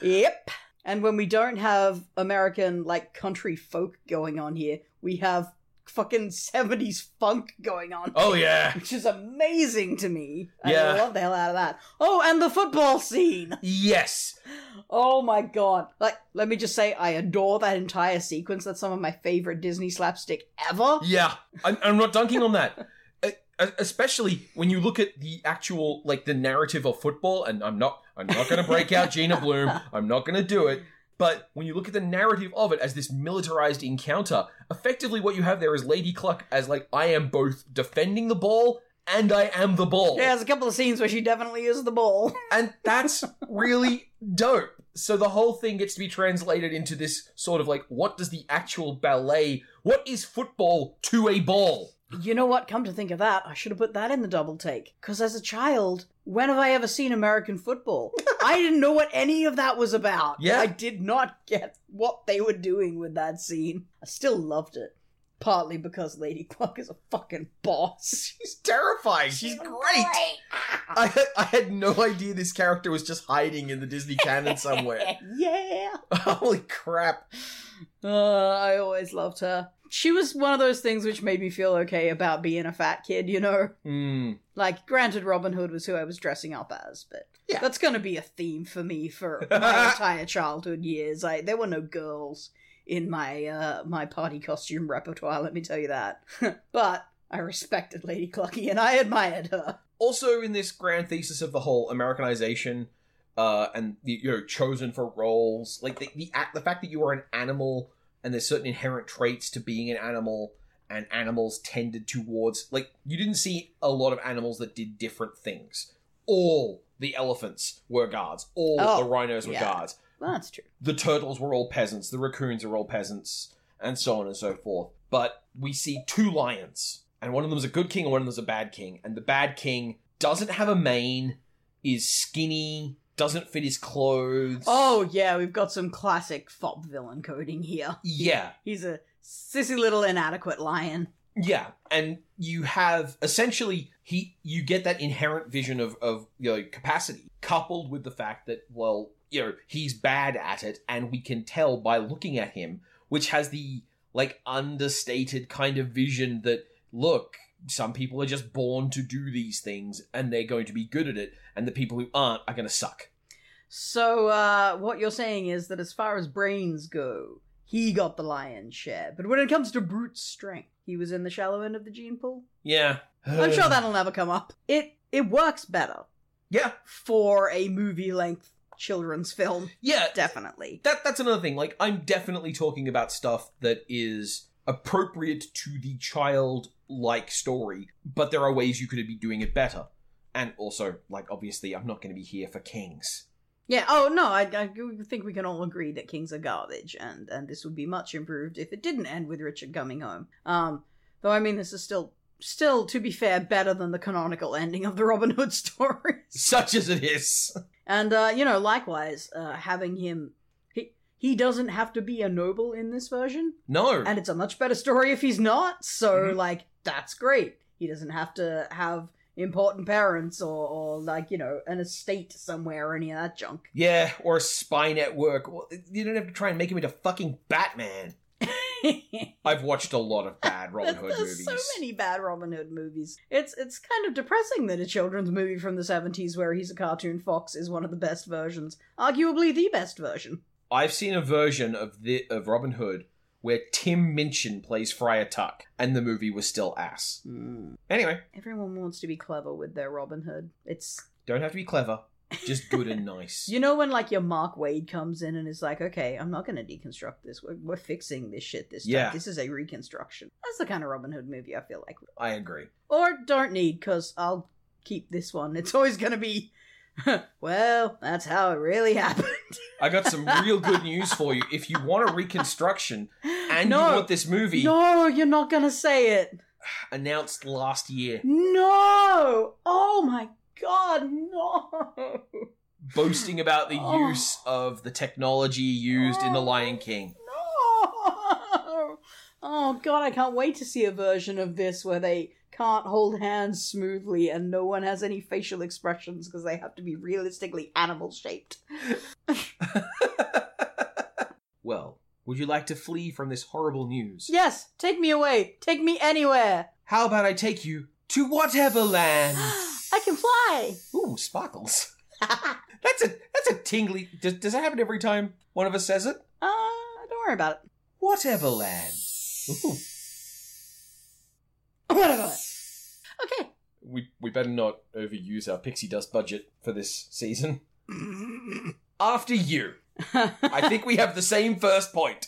Yep. And when we don't have American, like, country folk going on here, we have fucking 70s funk going on. oh yeah. Which is amazing to me. Yeah. I love the hell out of that. Oh, and the football scene. Yes. Oh my god. Like, let me just say, I adore that entire sequence. That's some of my favorite Disney slapstick ever. Yeah, I'm, I'm not dunking on that. Especially when you look at the actual, like the narrative of football, and I'm not, I'm not going to break out Gina Bloom. I'm not going to do it. But when you look at the narrative of it as this militarized encounter, effectively what you have there is Lady Cluck as like I am both defending the ball and I am the ball. Yeah, there's a couple of scenes where she definitely is the ball. And that's really dope. So the whole thing gets to be translated into this sort of like, what does the actual ballet, what is football to a ball? You know what? Come to think of that, I should have put that in the double take. Because as a child, when have I ever seen American football? I didn't know what any of that was about. Yeah. I did not get what they were doing with that scene. I still loved it. Partly because Lady Cluck is a fucking boss. She's terrifying. She's great. I had, I had no idea this character was just hiding in the Disney canon somewhere. yeah. Holy crap. Uh, I always loved her. She was one of those things which made me feel okay about being a fat kid, you know? Hmm. Like, granted, Robin Hood was who I was dressing up as, but Yeah. that's going to be a theme for me for my entire childhood years. I there were no girls in my uh, my party costume repertoire. Let me tell you that. but I respected Lady Clucky and I admired her. Also, in this grand thesis of the whole Americanization, uh, and the, you know, chosen for roles, like the, the act, the fact that you are an animal and there's certain inherent traits to being an animal, and animals tended towards like you didn't see a lot of animals that did different things. All the elephants were guards. All Oh, the rhinos were yeah. guards. Well, that's true. the turtles were all peasants, the raccoons are all peasants, and so on and so forth. But we see two lions, and one of them is a good king and one of them is a bad king. And the bad king doesn't have a mane, is skinny, doesn't fit his clothes. Oh yeah, we've got some classic fop villain coding here. yeah, He's a sissy little inadequate lion. yeah. And you have essentially he you get that inherent vision of of you know capacity coupled with the fact that well you know he's bad at it, and we can tell by looking at him, which has the like understated kind of vision that look some people are just born to do these things and they're going to be good at it and the people who aren't are going to suck So, uh, what you're saying is that as far as brains go, he got the lion's share. But when it comes to brute strength, he was in the shallow end of the gene pool. yeah I'm sure that'll never come up. It it works better yeah for a movie length children's film, yeah definitely. that that's another thing like i'm definitely talking about stuff that is appropriate to the child like story but there are ways you could be doing it better and also like obviously i'm not going to be here for kings Yeah. Oh no, I, I think we can all agree that Kings are garbage, and and this would be much improved if it didn't end with Richard coming home. Um, though I mean, this is still still to be fair better than the canonical ending of the Robin Hood stories. such as it is And uh, you know, likewise, uh, having him, he he doesn't have to be a noble in this version, No. and it's a much better story if he's not. So, Mhm. like, that's great. He doesn't have to have important parents or, or like you know an estate somewhere or any of that junk. yeah, or a spy network. Well, You don't have to try and make him into fucking Batman. I've watched a lot of bad Robin Hood there's movies. so many bad Robin Hood movies. It's it's kind of depressing that a children's movie from the 70s where he's a cartoon fox is one of the best versions, arguably the best version. I've seen a version of the of Robin Hood where Tim Minchin plays Friar Tuck, and the movie was still ass. Mm. Anyway, Everyone wants to be clever with their Robin Hood. It's don't have to be clever, just good and nice. you know when like your Mark Waid comes in and is like, okay, I'm not going to deconstruct this. We're, we're fixing this shit this time. Yeah. This is a reconstruction. That's the kind of Robin Hood movie I feel like. I agree. Or don't need because I'll keep this one. It's always going to be. well, that's how it really happened. I got some real good news for you. If you want a reconstruction and No. you want this movie No, you're not gonna say it. announced last year, No! Oh my god, no! boasting about the Oh. use of the technology used in The Lion King. Oh god, I can't wait to see a version of this where they can't hold hands smoothly and no one has any facial expressions because they have to be realistically animal shaped. well, would you like to flee from this horrible news? Yes, take me away. Take me anywhere. How about I take you to whatever land? I can fly. Ooh, sparkles. That's a that's a tingly. Does, does that happen every time one of us says it? Uh, don't worry about it. Whatever land. Ooh. Whatever. Okay. We we better not overuse our pixie dust budget for this season. After you, I think we have the same first point.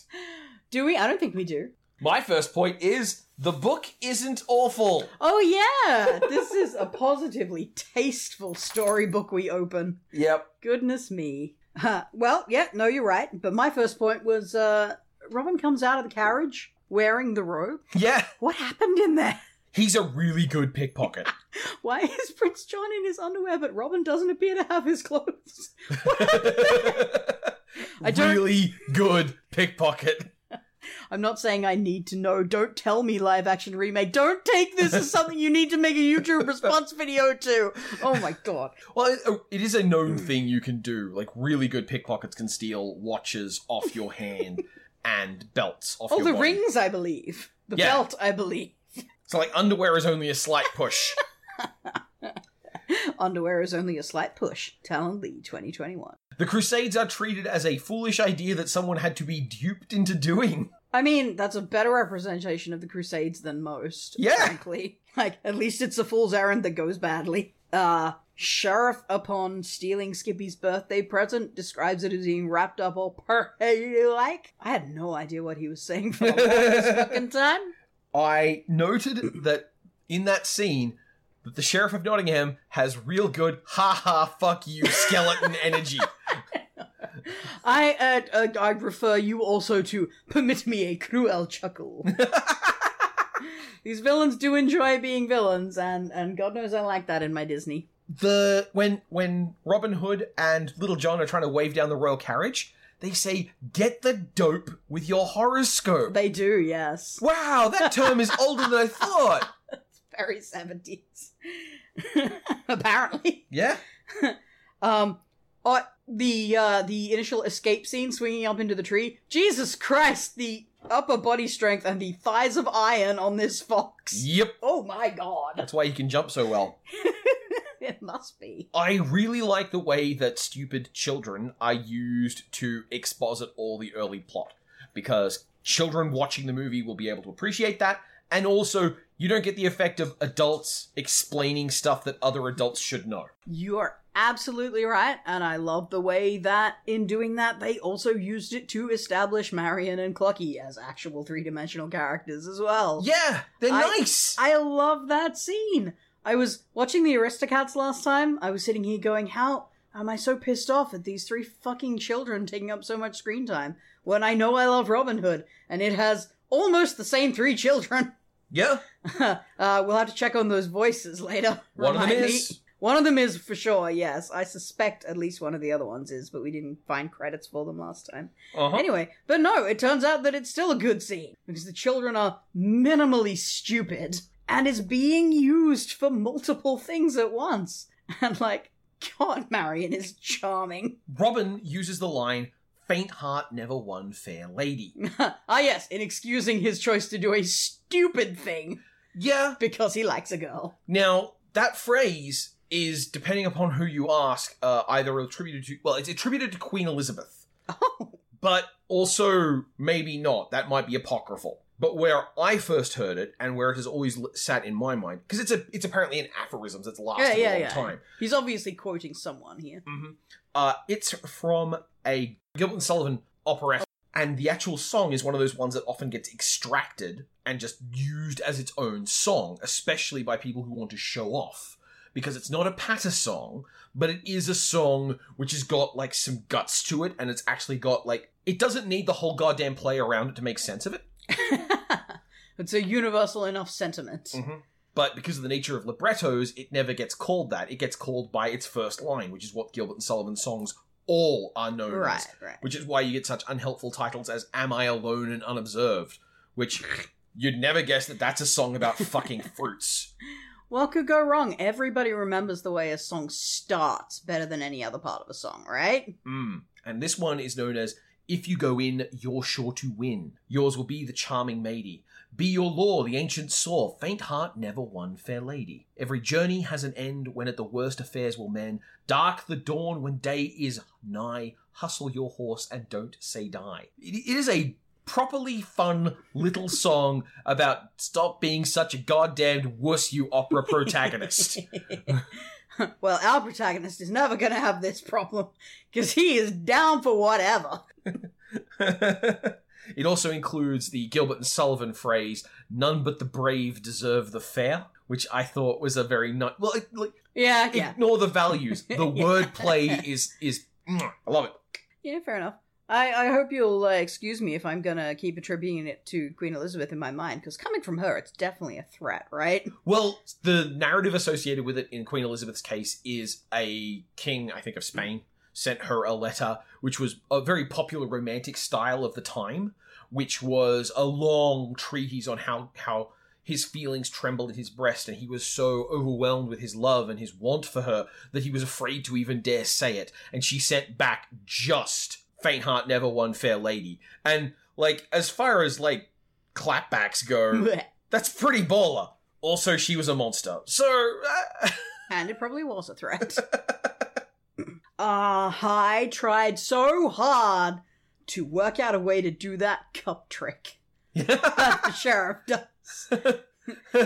do we? I don't think we do. My first point is the book isn't awful. Oh yeah, this is a positively tasteful storybook we open. Yep. Goodness me. Huh. Well, yeah, no, you're right. But my first point was uh, Robin comes out of the carriage wearing the robe. Yeah. What happened in there? He's a really good pickpocket. Why is Prince John in his underwear, but Robin doesn't appear to have his clothes? I don't- really good pickpocket. I'm not saying I need to know. Don't tell me live action remake. Don't take this as something you need to make a YouTube response video to. Oh my god. Well, oh, it is a known thing you can do. Like really good pickpockets can steal watches off your hand and belts off Oh, the body. rings, I believe. The Yeah. belt, I believe. So like underwear is only a slight push. Underwear is only a slight push. Talon Lee 2021. the Crusades are treated as a foolish idea that someone had to be duped into doing. I mean, that's a better representation of the Crusades than most. Yeah. Frankly. Like, at least it's a fool's errand that goes badly. Uh, Sheriff, upon stealing Skippy's birthday present, describes it as being wrapped up all parade like. I had no idea what he was saying for the longest fucking time. I noted that in that scene that the Sheriff of Nottingham has real good ha ha fuck you skeleton energy. I, uh, uh, I refer you also to permit me a cruel chuckle. These villains do enjoy being villains, and, and God knows I like that in my Disney. The when when Robin Hood and Little John are trying to wave down the royal carriage, they say, "Get the dope with your horoscope." They do, yes. wow, that term is older than I thought. It's very 70s. Apparently. Yeah, Um, uh, the, uh, the initial escape scene swinging up into the tree. Jesus Christ, the upper body strength and the thighs of iron on this fox. yep. Oh my god. That's why he can jump so well. it must be. I really like the way that stupid children are used to exposit all the early plot because children watching the movie will be able to appreciate that and also you don't get the effect of adults explaining stuff that other adults should know. You are absolutely right, and I love the way that in doing that they also used it to establish Marion and Clucky as actual three dimensional characters as well. Yeah, they're I- nice. I love that scene. I was watching the Aristocats last time. I was sitting here going, How am I so pissed off at these three fucking children taking up so much screen time when I know I love Robin Hood and it has almost the same three children? yeah. uh, we'll have to check on those voices later. One of them me. is One of them is for sure, yes. I suspect at least one of the other ones is, but we didn't find credits for them last time. Uh-huh. Anyway, but no, it turns out that it's still a good scene because the children are minimally stupid and is being used for multiple things at once. And like, God, Marion is charming. Robin uses the line, faint heart never won fair lady. ah, yes, in excusing his choice to do a stupid thing yeah. because he likes a girl. Now, that phrase is, depending upon who you ask, uh, either attributed to, well, it's attributed to Queen Elizabeth, Oh, but also maybe not. That might be apocryphal. But where I first heard it, and where it has always sat in my mind, because it's a, it's apparently an aphorism that's lasted yeah, yeah, a long yeah. time. He's obviously quoting someone here. Uh, it's from a Gilbert and Sullivan operetta, and the actual song is one of those ones that often gets extracted and just used as its own song, especially by people who want to show off. Because it's not a patter song, but it is a song which has got like some guts to it, and it's actually got like it doesn't need the whole goddamn play around it to make sense of it. it's a universal enough sentiment. Mm. But because of the nature of librettos, it never gets called that. It gets called by its first line, which is what Gilbert and Sullivan songs all are known Right, as. right. Which is why you get such unhelpful titles as Am I Alone and Unobserved? Which you'd never guess that that's a song about fucking fruits. What could go wrong? Everybody remembers the way a song starts better than any other part of a song, right? Mm. And this one is known as If You Go In, You're Sure to Win. Yours will be the charming mady. Be your law, the ancient saw. Faint heart never won fair lady. Every journey has an end when at the worst affairs will mend. Dark the dawn when day is nigh. Hustle your horse and don't say die. It, it is a properly fun little song about stop being such a goddamned wuss, you opera protagonist. well, our protagonist is never gonna have this problem because he is down for whatever. it also includes the Gilbert and Sullivan phrase, none but the brave deserve the fair, which I thought was a very nice, well, it, like, Yeah, yeah, ignore the values. The wordplay is, is, mwah, I love it. yeah. Fair enough. I, I hope you'll uh, excuse me if I'm gonna keep attributing it to Queen Elizabeth in my mind because coming from her, it's definitely a threat, right? Well, the narrative associated with it in Queen Elizabeth's case is a king, I think, of Spain sent her a letter, which was a very popular romantic style of the time, which was a long treatise on how, how his feelings trembled in his breast and he was so overwhelmed with his love and his want for her that he was afraid to even dare say it. And she sent back just faint heart never won fair lady. And like, as far as like clapbacks go, that's pretty baller. Also, she was a monster. So, uh, and it probably was a threat. Ah, I tried so hard to work out a way to do that cup trick that the sheriff does.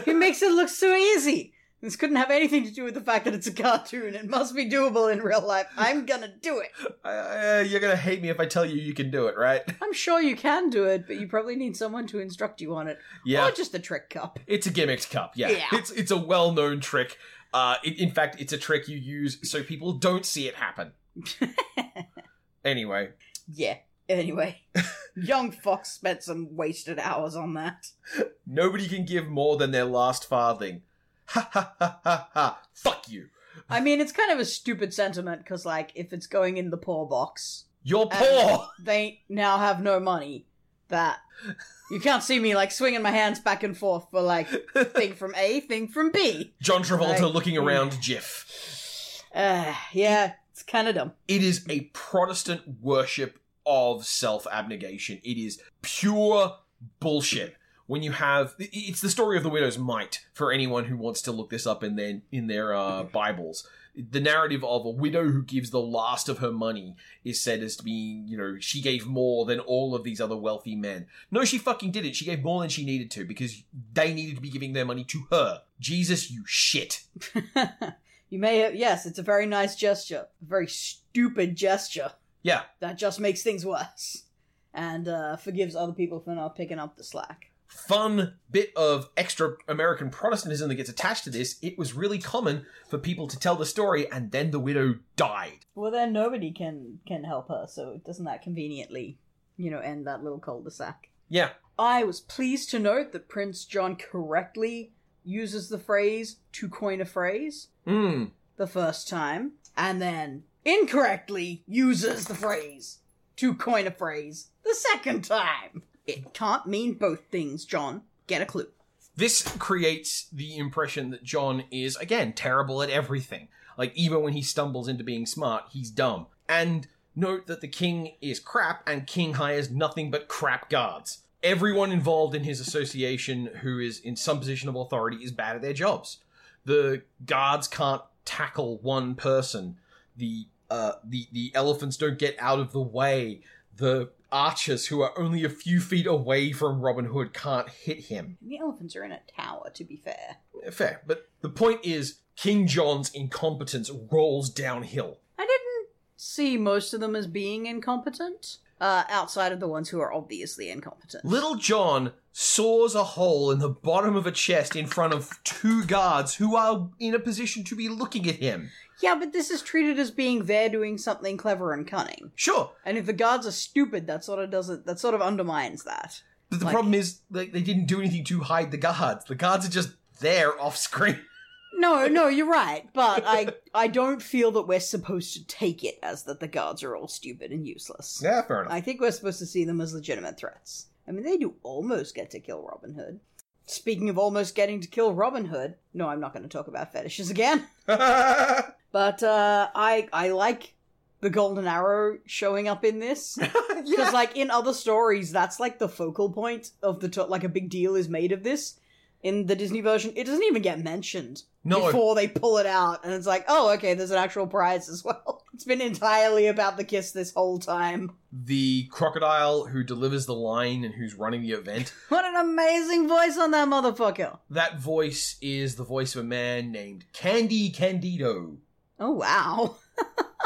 he makes it look so easy. This couldn't have anything to do with the fact that it's a cartoon. It must be doable in real life. I'm gonna do it. uh, you're gonna hate me if I tell you you can do it, right? I'm sure you can do it, but you probably need someone to instruct you on it. Yeah. Or just a trick cup. It's a gimmicked cup. Yeah, Yeah. it's it's a well known trick. Uh, it, in fact, it's a trick you use so people don't see it happen. anyway, Yeah. Anyway, young Fox spent some wasted hours on that. nobody can give more than their last farthing. Ha ha ha ha ha! Fuck you. I mean, it's kind of a stupid sentiment because, like, if it's going in the poor box, You're poor. they now have no money. That you can't see me like swinging my hands back and forth for like thing from A, thing from B. John Travolta Like, looking around GIF. Uh, yeah, it's kind of dumb. It is a Protestant worship of self abnegation. It is pure bullshit. When you have, it's the story of the widow's mite for anyone who wants to look this up in their in their uh, Bibles. The narrative of a widow who gives the last of her money is said as to being, you know, she gave more than all of these other wealthy men. No, she fucking didn't. She gave more than she needed to because they needed to be giving their money to her. Jesus, you shit. You may have, yes, it's a very nice gesture, a very stupid gesture Yeah, that just makes things worse and uh, forgives other people for not picking up the slack. Fun bit of extra American Protestantism that gets attached to this, it was really common for people to tell the story and then the widow died. Well, then nobody can can help her, so doesn't that conveniently, you know, end that little cul-de-sac? Yeah. I was pleased to note that Prince John correctly uses the phrase to coin a phrase. Hmm. the first time and then incorrectly uses the phrase to coin a phrase the second time. It can't mean both things, John. Get a clue. This creates the impression that John is, again, terrible at everything. Like, even when he stumbles into being smart, he's dumb. And note that the king is crap, and king hires nothing but crap guards. Everyone involved in his association who is in some position of authority is bad at their jobs. The guards can't tackle one person. The uh, the the elephants don't get out of the way. The archers who are only a few feet away from Robin Hood can't hit him. The elephants are in a tower, to be fair. Fair, but the point is, King John's incompetence rolls downhill. I didn't see most of them as being incompetent, uh, outside of the ones who are obviously incompetent. Little John saws a hole in the bottom of a chest in front of two guards who are in a position to be looking at him. Yeah, but this is treated as being there doing something clever and cunning. Sure, And if the guards are stupid, that sort of doesn't. That sort of undermines that. but the Like- problem is like they didn't do anything to hide the guards. The guards are just there off screen. No, no, you're right. But I, I don't feel that we're supposed to take it as that the guards are all stupid and useless. Yeah, fair enough. I think we're supposed to see them as legitimate threats. I mean, they do almost get to kill Robin Hood. Speaking of almost getting to kill Robin Hood, no, I'm not going to talk about fetishes again. But uh, I, I like the Golden Arrow showing up in this. Because, yeah. like, in other stories, that's like the focal point of the, to- like, a big deal is made of this. In the Disney version, it doesn't even get mentioned No. before they pull it out. And it's like, oh, okay, there's an actual prize as well. It's been entirely about the kiss this whole time. the crocodile who delivers the line and who's running the event. What an amazing voice on that motherfucker. That voice is the voice of a man named Candy Candido. Oh, wow.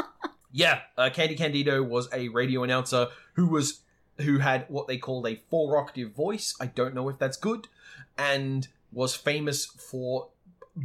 Yeah, uh, Candy Candido was a radio announcer who was who had what they called a four octave voice. I don't know if that's good, and was famous for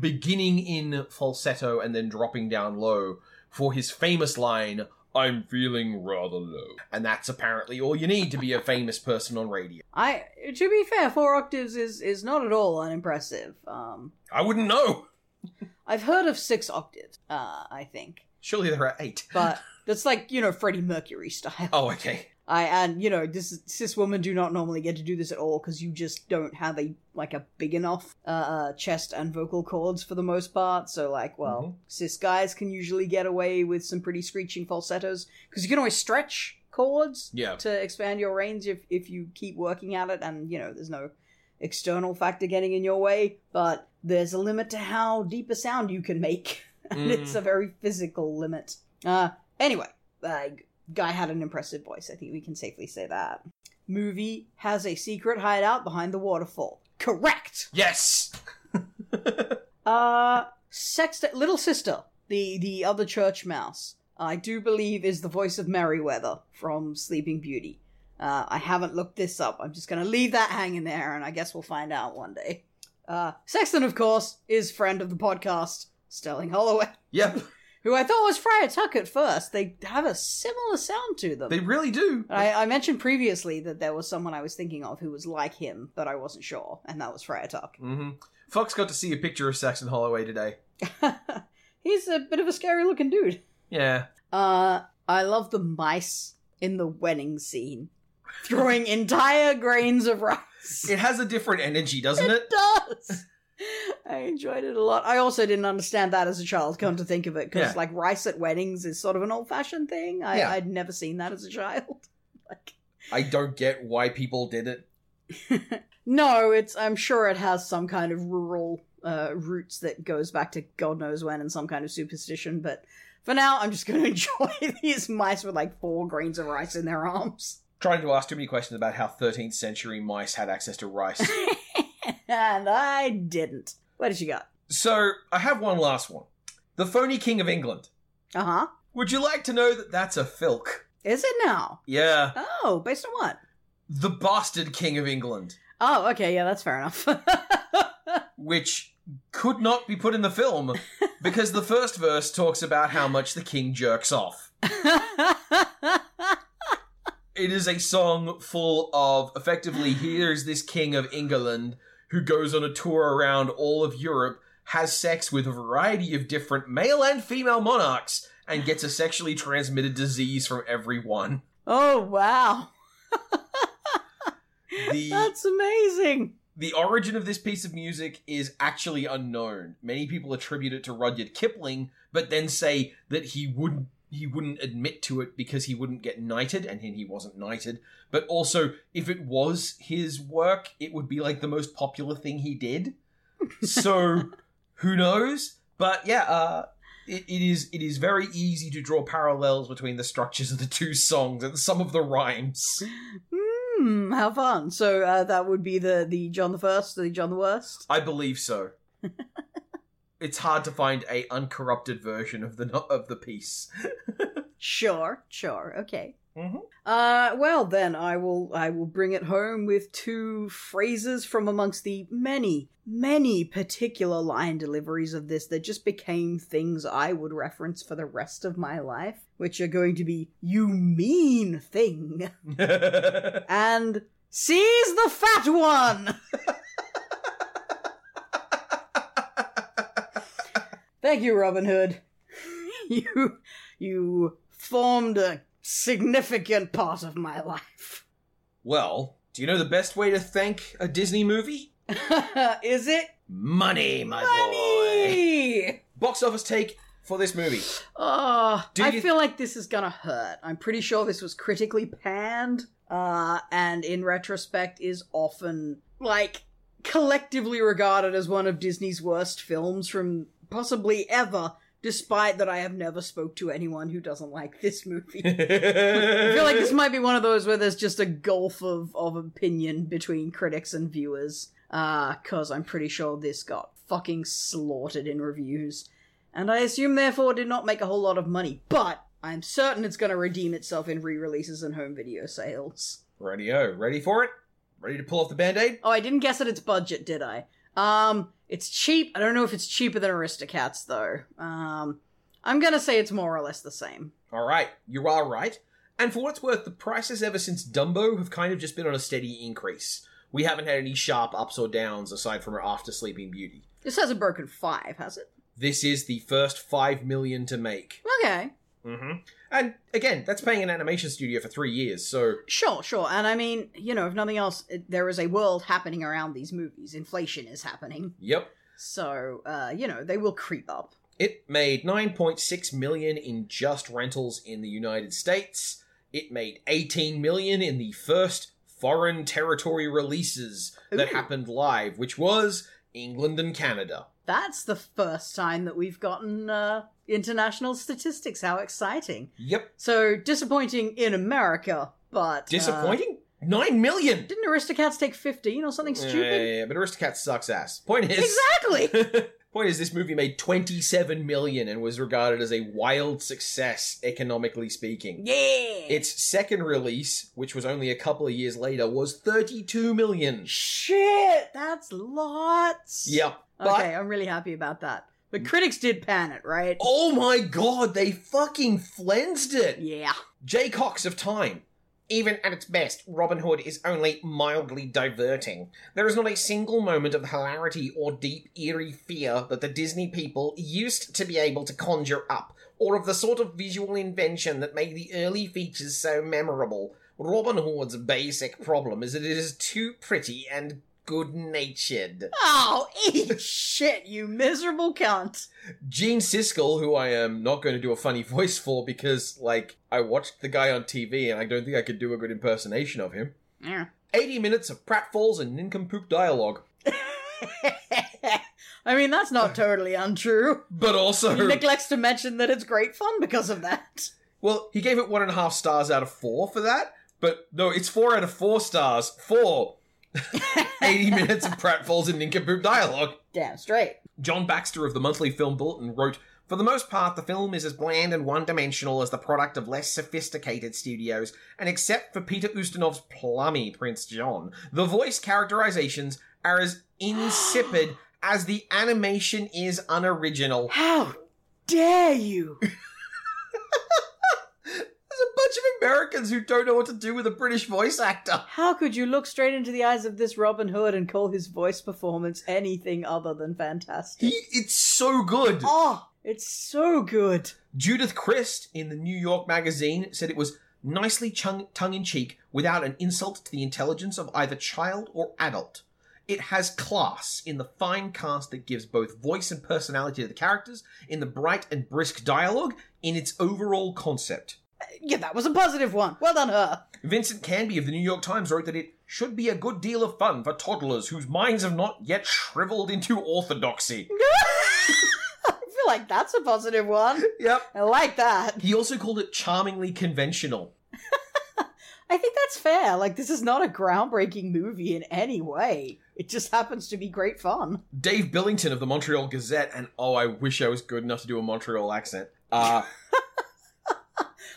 beginning in falsetto and then dropping down low for his famous line. I'm feeling rather low. And that's apparently all you need to be a famous person on radio. I, to be fair, four octaves is, is not at all unimpressive. Um, I wouldn't know. I've heard of six octaves, uh, I think. Surely there are eight. But that's like, you know, Freddie Mercury style. Oh, okay. I and you know this cis women do not normally get to do this at all because you just don't have a like a big enough uh, uh chest and vocal cords for the most part. So like, well, Mhm. cis guys can usually get away with some pretty screeching falsettos because you can always stretch chords Yeah. to expand your range if if you keep working at it, and you know there's no external factor getting in your way. But there's a limit to how deep a sound you can make, and Mm. it's a very physical limit. Uh, anyway, uh, guy had an impressive voice. I think we can safely say that. Movie has a secret hideout behind the waterfall. Correct. Yes. Uh, Sext, little sister, the the other church mouse. I do believe is the voice of Merryweather from Sleeping Beauty. Uh, I haven't looked this up. I'm just gonna leave that hanging there, and I guess we'll find out one day. Uh, Sexton, of course, is friend of the podcast, Sterling Holloway, Yep. Who I thought was Friar Tuck at first. They have a similar sound to them. They really do. I, I mentioned previously that there was someone I was thinking of who was like him, but I wasn't sure, and that was Friar Tuck. hmm Fox got to see a picture of Saxon Holloway today. He's a bit of a scary looking dude. Yeah. Uh, I love the mice in the wedding scene, throwing entire grains of rice. It has a different energy, doesn't it? It does. I enjoyed it a lot. I also didn't understand that as a child. Come to think of it, because Yeah. like rice at weddings is sort of an old-fashioned thing. I, Yeah. I'd never seen that as a child. like, I don't get why people did it. no, it's. I'm sure it has some kind of rural uh, roots that goes back to God knows when and some kind of superstition. But for now, I'm just going to enjoy these mice with like four grains of rice in their arms. Trying to ask too many questions about how 13th century mice had access to rice. And I didn't. What did you got? so, I have one last one. The phony king of England. Uh huh. Would you like to know that that's a filk? Is it now? Yeah. Oh, based on what? The bastard king of England. Oh, okay, yeah, that's fair enough. Which could not be put in the film because the first verse talks about how much the king jerks off. It is a song full of effectively here's this king of England who goes on a tour around all of Europe has sex with a variety of different male and female monarchs, and gets a sexually transmitted disease from every one. Oh wow, The that's amazing. the origin of this piece of music is actually unknown. Many people attribute it to Rudyard Kipling, but then say that he wouldn't he wouldn't admit to it because he wouldn't get knighted, and then he wasn't knighted. But also, if it was his work, it would be like the most popular thing he did. So, who knows? But yeah, uh, it, it is it is very easy to draw parallels between the structures of the two songs and some of the rhymes. Hmm, how fun. So uh, that would be the the John the First, the John the Worst. I believe so. it's hard to find a uncorrupted version of the of the piece. Sure, sure, okay. Mhm. Uh, well then, I will I will bring it home with two phrases from amongst the many, many particular line deliveries of this that just became things I would reference for the rest of my life, which are going to be "you mean thing" and "seize the fat one." Thank you, Robin Hood. you you formed a significant part of my life. well, do you know the best way to thank a Disney movie? Is it Money, my boy. money? Box office take for this movie. Oh, Do I you- feel like this is gonna hurt. I'm pretty sure this was critically panned, uh, and in retrospect is often like collectively regarded as one of Disney's worst films from possibly ever. Despite that, I have never spoke to anyone who doesn't like this movie. I feel like this might be one of those where there's just a gulf of, of opinion between critics and viewers. Uh, cause I'm pretty sure this got fucking slaughtered in reviews. And I assume therefore did not make a whole lot of money. But I'm certain it's gonna redeem itself in re-releases and home video sales. Radio, ready for it? Ready to pull off the band-aid? Oh, I didn't guess at its budget, did I? Um, it's cheap. I don't know if it's cheaper than Aristocats though. Um, I'm gonna say it's more or less the same. All right, you are right. And for what it's worth, the prices ever since Dumbo have kind of just been on a steady increase. We haven't had any sharp ups or downs aside from our After Sleeping Beauty. This hasn't broken five, has it? This is the first five million to make. Okay. Mm-hmm. And again, that's paying an animation studio for three years, so Sure, sure. And I mean, you know, if nothing else, there is a world happening around these movies. Inflation is happening. yep. So, uh, you know, they will creep up. It made 9.6 million in just rentals in the United States. It made 18 million in the first foreign territory releases that Ooh. happened live, which was England and Canada. That's the first time that we've gotten uh, international statistics. How exciting. Yep. So, disappointing in America, but. uh, Disappointing? 9 million! didn't Aristocats take 15 or something stupid? Yeah, but Aristocats sucks ass. Point is. Exactly! Point is, this movie made 27 million and was regarded as a wild success, economically speaking. yeah! Its second release, which was only a couple of years later, was 32 million. Shit! That's lots! Yep. But, Okay, I'm really happy about that. The critics did pan it, right? oh my god, they fucking flensed it! Yeah. Jay Cocks of Time. Even at its best, Robin Hood is only mildly diverting. There is not a single moment of hilarity or deep, eerie fear that the Disney people used to be able to conjure up, or of the sort of visual invention that made the early features so memorable. Robin Hood's basic problem is that it is too pretty and good natured. Oh, eat shit, you miserable cunt. Gene Siskel, who I am not going to do a funny voice for because, like, I watched the guy on TV and I don't think I could do a good impersonation of him. Yeah. 80 minutes of pratfalls and nincompoop dialogue. I mean, that's not totally untrue. But also, He neglects to mention that it's great fun because of that. well, he gave it one and a half stars out of four for that. But no, it's four out of four stars for 80 minutes of pratfalls and nincompoop dialogue. Damn straight. John Baxter of the Monthly Film Bulletin wrote, For the most part, the film is as bland and one dimensional as the product of less sophisticated studios, and except for Peter Ustinov's plummy Prince John, the voice characterizations are as insipid as the animation is unoriginal. How dare you? A bunch of Americans who don't know what to do with a British voice actor. How could you look straight into the eyes of this Robin Hood and call his voice performance anything other than fantastic? He, it's so good. Oh, it's so good. Judith Crist in the New York Magazine said it was nicely tongue in cheek without an insult to the intelligence of either child or adult. It has class in the fine cast that gives both voice and personality to the characters, in the bright and brisk dialogue, in its overall concept. Yeah, that was a positive one. Well done, her. Vincent Canby of the New York Times wrote that it should be a good deal of fun for toddlers whose minds have not yet shriveled into orthodoxy. I feel like that's a positive one. Yep. I like that. He also called it charmingly conventional. I think that's fair. Like, this is not a groundbreaking movie in any way. It just happens to be great fun. Dave Billington of the Montreal Gazette, and oh, I wish I was good enough to do a Montreal accent. Uh,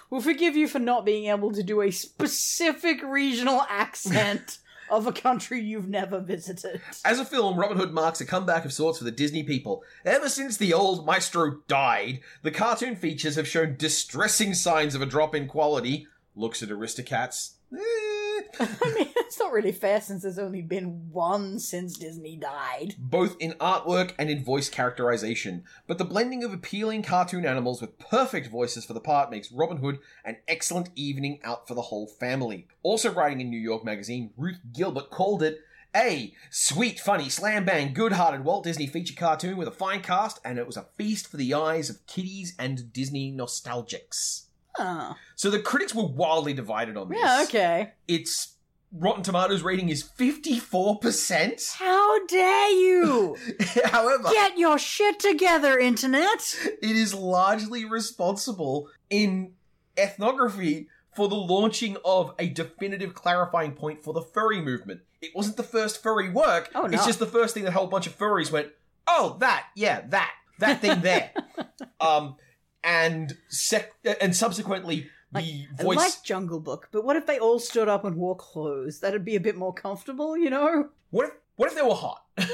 We'll forgive you for not being able to do a specific regional accent of a country you've never visited. As a film, Robin Hood marks a comeback of sorts for the Disney people. Ever since the old maestro died, the cartoon features have shown distressing signs of a drop in quality. Looks at Aristocats. Eh. I mean, it's not really fair since there's only been one since Disney died. both in artwork and in voice characterization. But the blending of appealing cartoon animals with perfect voices for the part makes Robin Hood an excellent evening out for the whole family. Also writing in New York Magazine, Ruth Gilbert called it a sweet, funny, slam bang, good hearted Walt Disney feature cartoon with a fine cast, and it was a feast for the eyes of kiddies and Disney nostalgics. Oh. So the critics were wildly divided on this. Yeah, okay. Its Rotten Tomatoes rating is 54%. How dare you! However, Get your shit together, Internet! it is largely responsible in ethnography for the launching of a definitive clarifying point for the furry movement. It wasn't the first furry work. Oh, no. It's just the first thing that a whole bunch of furries went, oh, that, yeah, that, that thing there. um, and sec- and subsequently the I voice. like Jungle Book, but what if they all stood up and wore clothes? That'd be a bit more comfortable, you know? What if what if they were hot?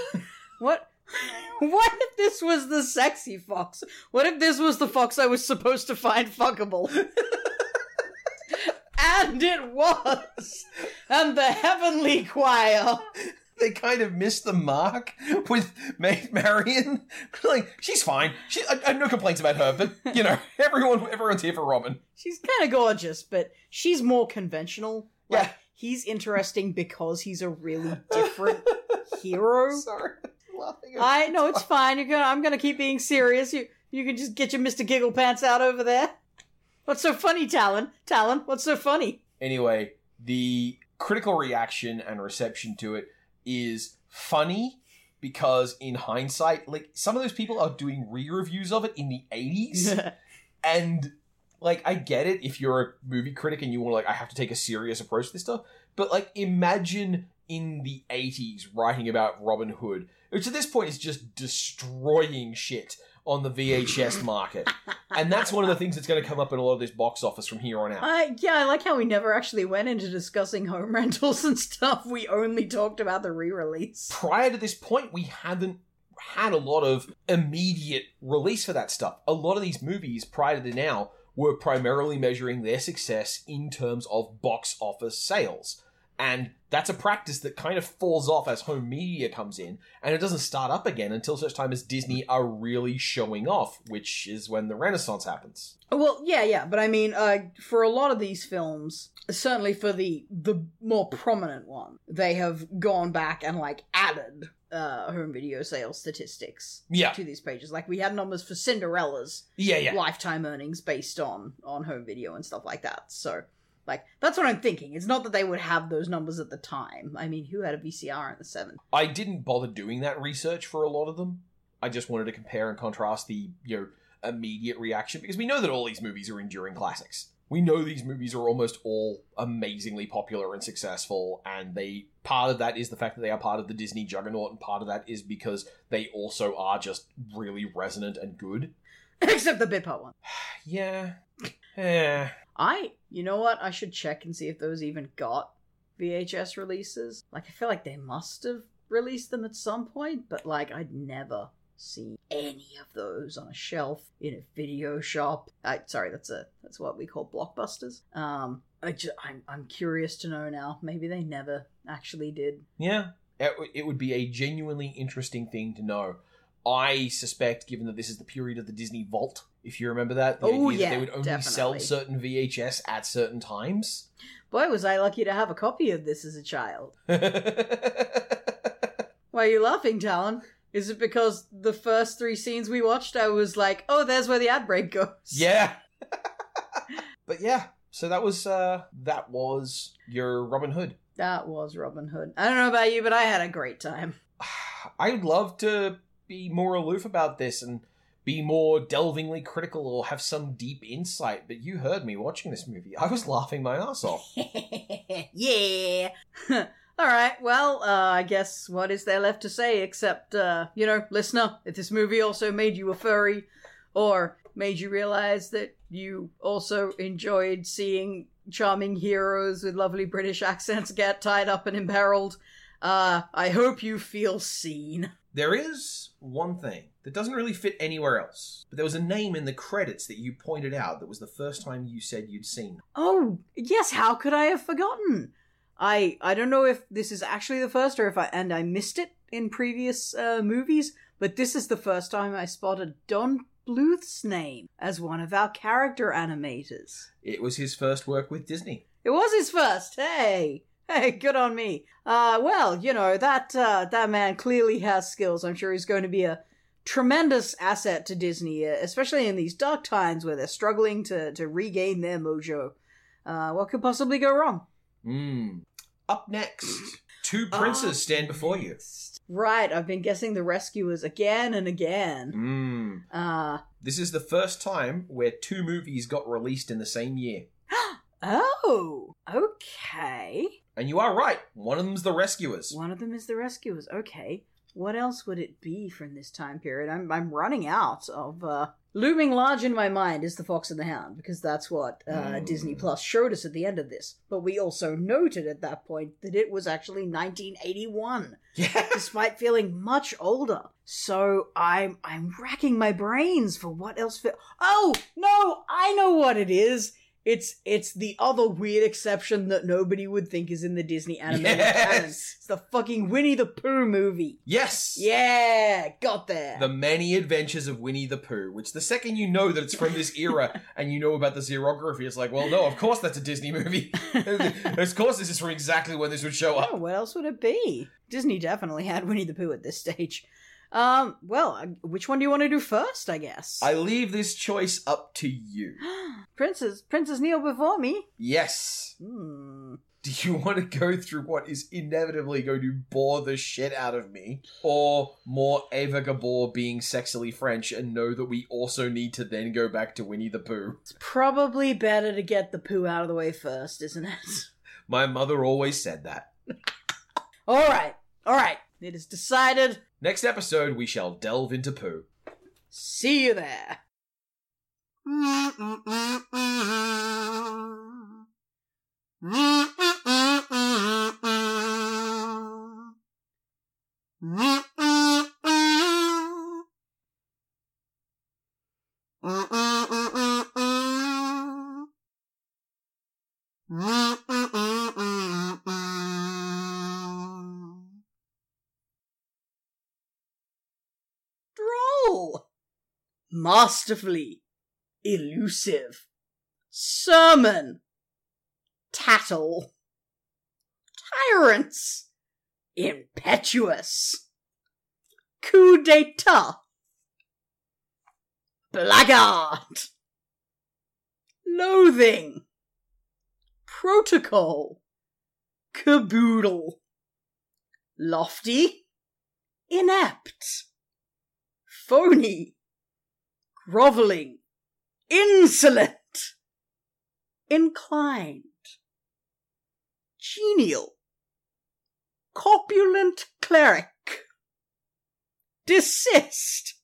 What? What if this was the sexy fox? What if this was the fox I was supposed to find fuckable? and it was! And the heavenly choir! they kind of missed the mark with Maid Marian. like she's fine. She, I, I have no complaints about her, but you know, everyone, everyone's here for Robin. She's kind of gorgeous, but she's more conventional. Like, Yeah. he's interesting because he's a really different hero. Sorry, I'm laughing. I know it's fine. You're gonna. I'm gonna keep being serious. You you can just get your Mr. Giggle Pants out over there. What's so funny, Talon? Talon, what's so funny? Anyway, the critical reaction and reception to it is funny because in hindsight, like some of those people are doing re-reviews of it in the 80s and like I get it if you're a movie critic and you want to like I have to take a serious approach to this stuff, but like imagine in the 80s writing about Robin Hood, which at this point is just destroying shit on the VHS market. and that's one of the things that's going to come up in a lot of this box office from here on out. I yeah, I like how we never actually went into discussing home rentals and stuff. We only talked about the re-release. prior to this point, we hadn't had a lot of immediate release for that stuff. A lot of these movies prior to now were primarily measuring their success in terms of box office sales. And that's a practice that kind of falls off as home media comes in, and it doesn't start up again until such time as Disney are really showing off, which is when the Renaissance happens. Well, yeah, yeah, but I mean, uh, for a lot of these films, certainly for the the more prominent one, they have gone back and like added uh, home video sales statistics Yeah, to these pages. Like we had numbers for Cinderella's yeah, yeah. lifetime earnings based on on home video and stuff like that. So, like that's what I'm thinking. It's not that they would have those numbers at the time. I mean, who had a VCR in the '70s? I didn't bother doing that research for a lot of them. I just wanted to compare and contrast the you know immediate reaction because we know that all these movies are enduring classics. We know these movies are almost all amazingly popular and successful, and they part of that is the fact that they are part of the Disney juggernaut, and part of that is because they also are just really resonant and good. Except the bit part one. Yeah, yeah. I, you know what? I should check and see if those even got VHS releases. Like, I feel like they must have released them at some point, but like, I'd never seen any of those on a shelf in a video shop. I sorry, that's a that's what we call blockbusters. Um, I ju- I'm I'm curious to know now. Maybe they never actually did. Yeah, it, w- it would be a genuinely interesting thing to know. I suspect, given that this is the period of the Disney Vault, if you remember that, the Oh, idea that they would only sell certain VHS at certain times. Boy, was I lucky to have a copy of this as a child. Why are you laughing, Talon? Is it because the first three scenes we watched, I was like, oh, there's where the ad break goes? yeah, but yeah. So that was uh that was your Robin Hood. That was Robin Hood. I don't know about you, but I had a great time. I'd love to be more aloof about this and be more delvingly critical or have some deep insight, but you heard me watching this movie. I was laughing my ass off. yeah. All right. Well, uh, I guess what is there left to say except, uh, you know, listener, if this movie also made you a furry or made you realize that you also enjoyed seeing charming heroes with lovely British accents get tied up and imperiled, uh, I hope you feel seen. There is one thing that doesn't really fit anywhere else, but there was a name in the credits that you pointed out that was the first time you said you'd seen. Oh, yes, how could I have forgotten? I I don't know if this is actually the first or if I and I missed it in previous uh, movies, but this is the first time I spotted Don Bluth's name as one of our character animators. It was his first work with Disney. It was his first. Hey. Hey, good on me. Uh well, you know, that uh that man clearly has skills. I'm sure he's going to be a tremendous asset to Disney, uh, especially in these dark times where they're struggling to to regain their mojo. Uh what could possibly go wrong? Hmm. Up next, two princes stand before you. Right, I've been guessing the rescuers again and again. Hmm. Uh This is the first time where two movies got released in the same year. oh, okay. And you are right, one of them's The Rescuers. One of them is the rescuers. Okay. What else would it be from this time period? I'm I'm running out of uh looming large in my mind is the Fox and the Hound because that's what uh, Mm. Disney Plus showed us at the end of this. But we also noted at that point that it was actually 1981. Yeah. despite feeling much older. So I'm I'm racking my brains for what else fit. Oh no, I know what it is. It's it's the other weird exception that nobody would think is in the Disney animated canon. It's the fucking Winnie the Pooh movie. Yes. Yeah, got there. The Many Adventures of Winnie the Pooh, which the second you know that it's from this era and you know about the xerography, it's like, well, no, of course that's a Disney movie. of course this is from exactly when this would show Oh, up. what else would it be? Disney definitely had Winnie the Pooh at this stage. Um, well, which one do you want to do first? I guess. I leave this choice up to you. Princess, Princess kneel before me. Yes. Hmm. Do you want to go through what is inevitably going to bore the shit out of me? Or more Eva Gabor being sexily French and know that we also need to then go back to Winnie the Pooh? It's probably better to get the poo out of the way first, isn't it? My mother always said that. all right, all right. It is decided. Next episode, we shall delve into poo. See you there. Droll. Masterfully. Elusive. Sermon. Tattle. Tyrants. Impetuous. Coup d'etat. Blackguard. Loathing. Protocol. Caboodle. Lofty. Inept. Phony. Groveling. Insolent. Inclined. Genial. Corpulent cleric. Desist.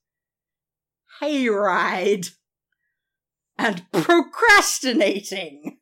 Hayride. And procrastinating.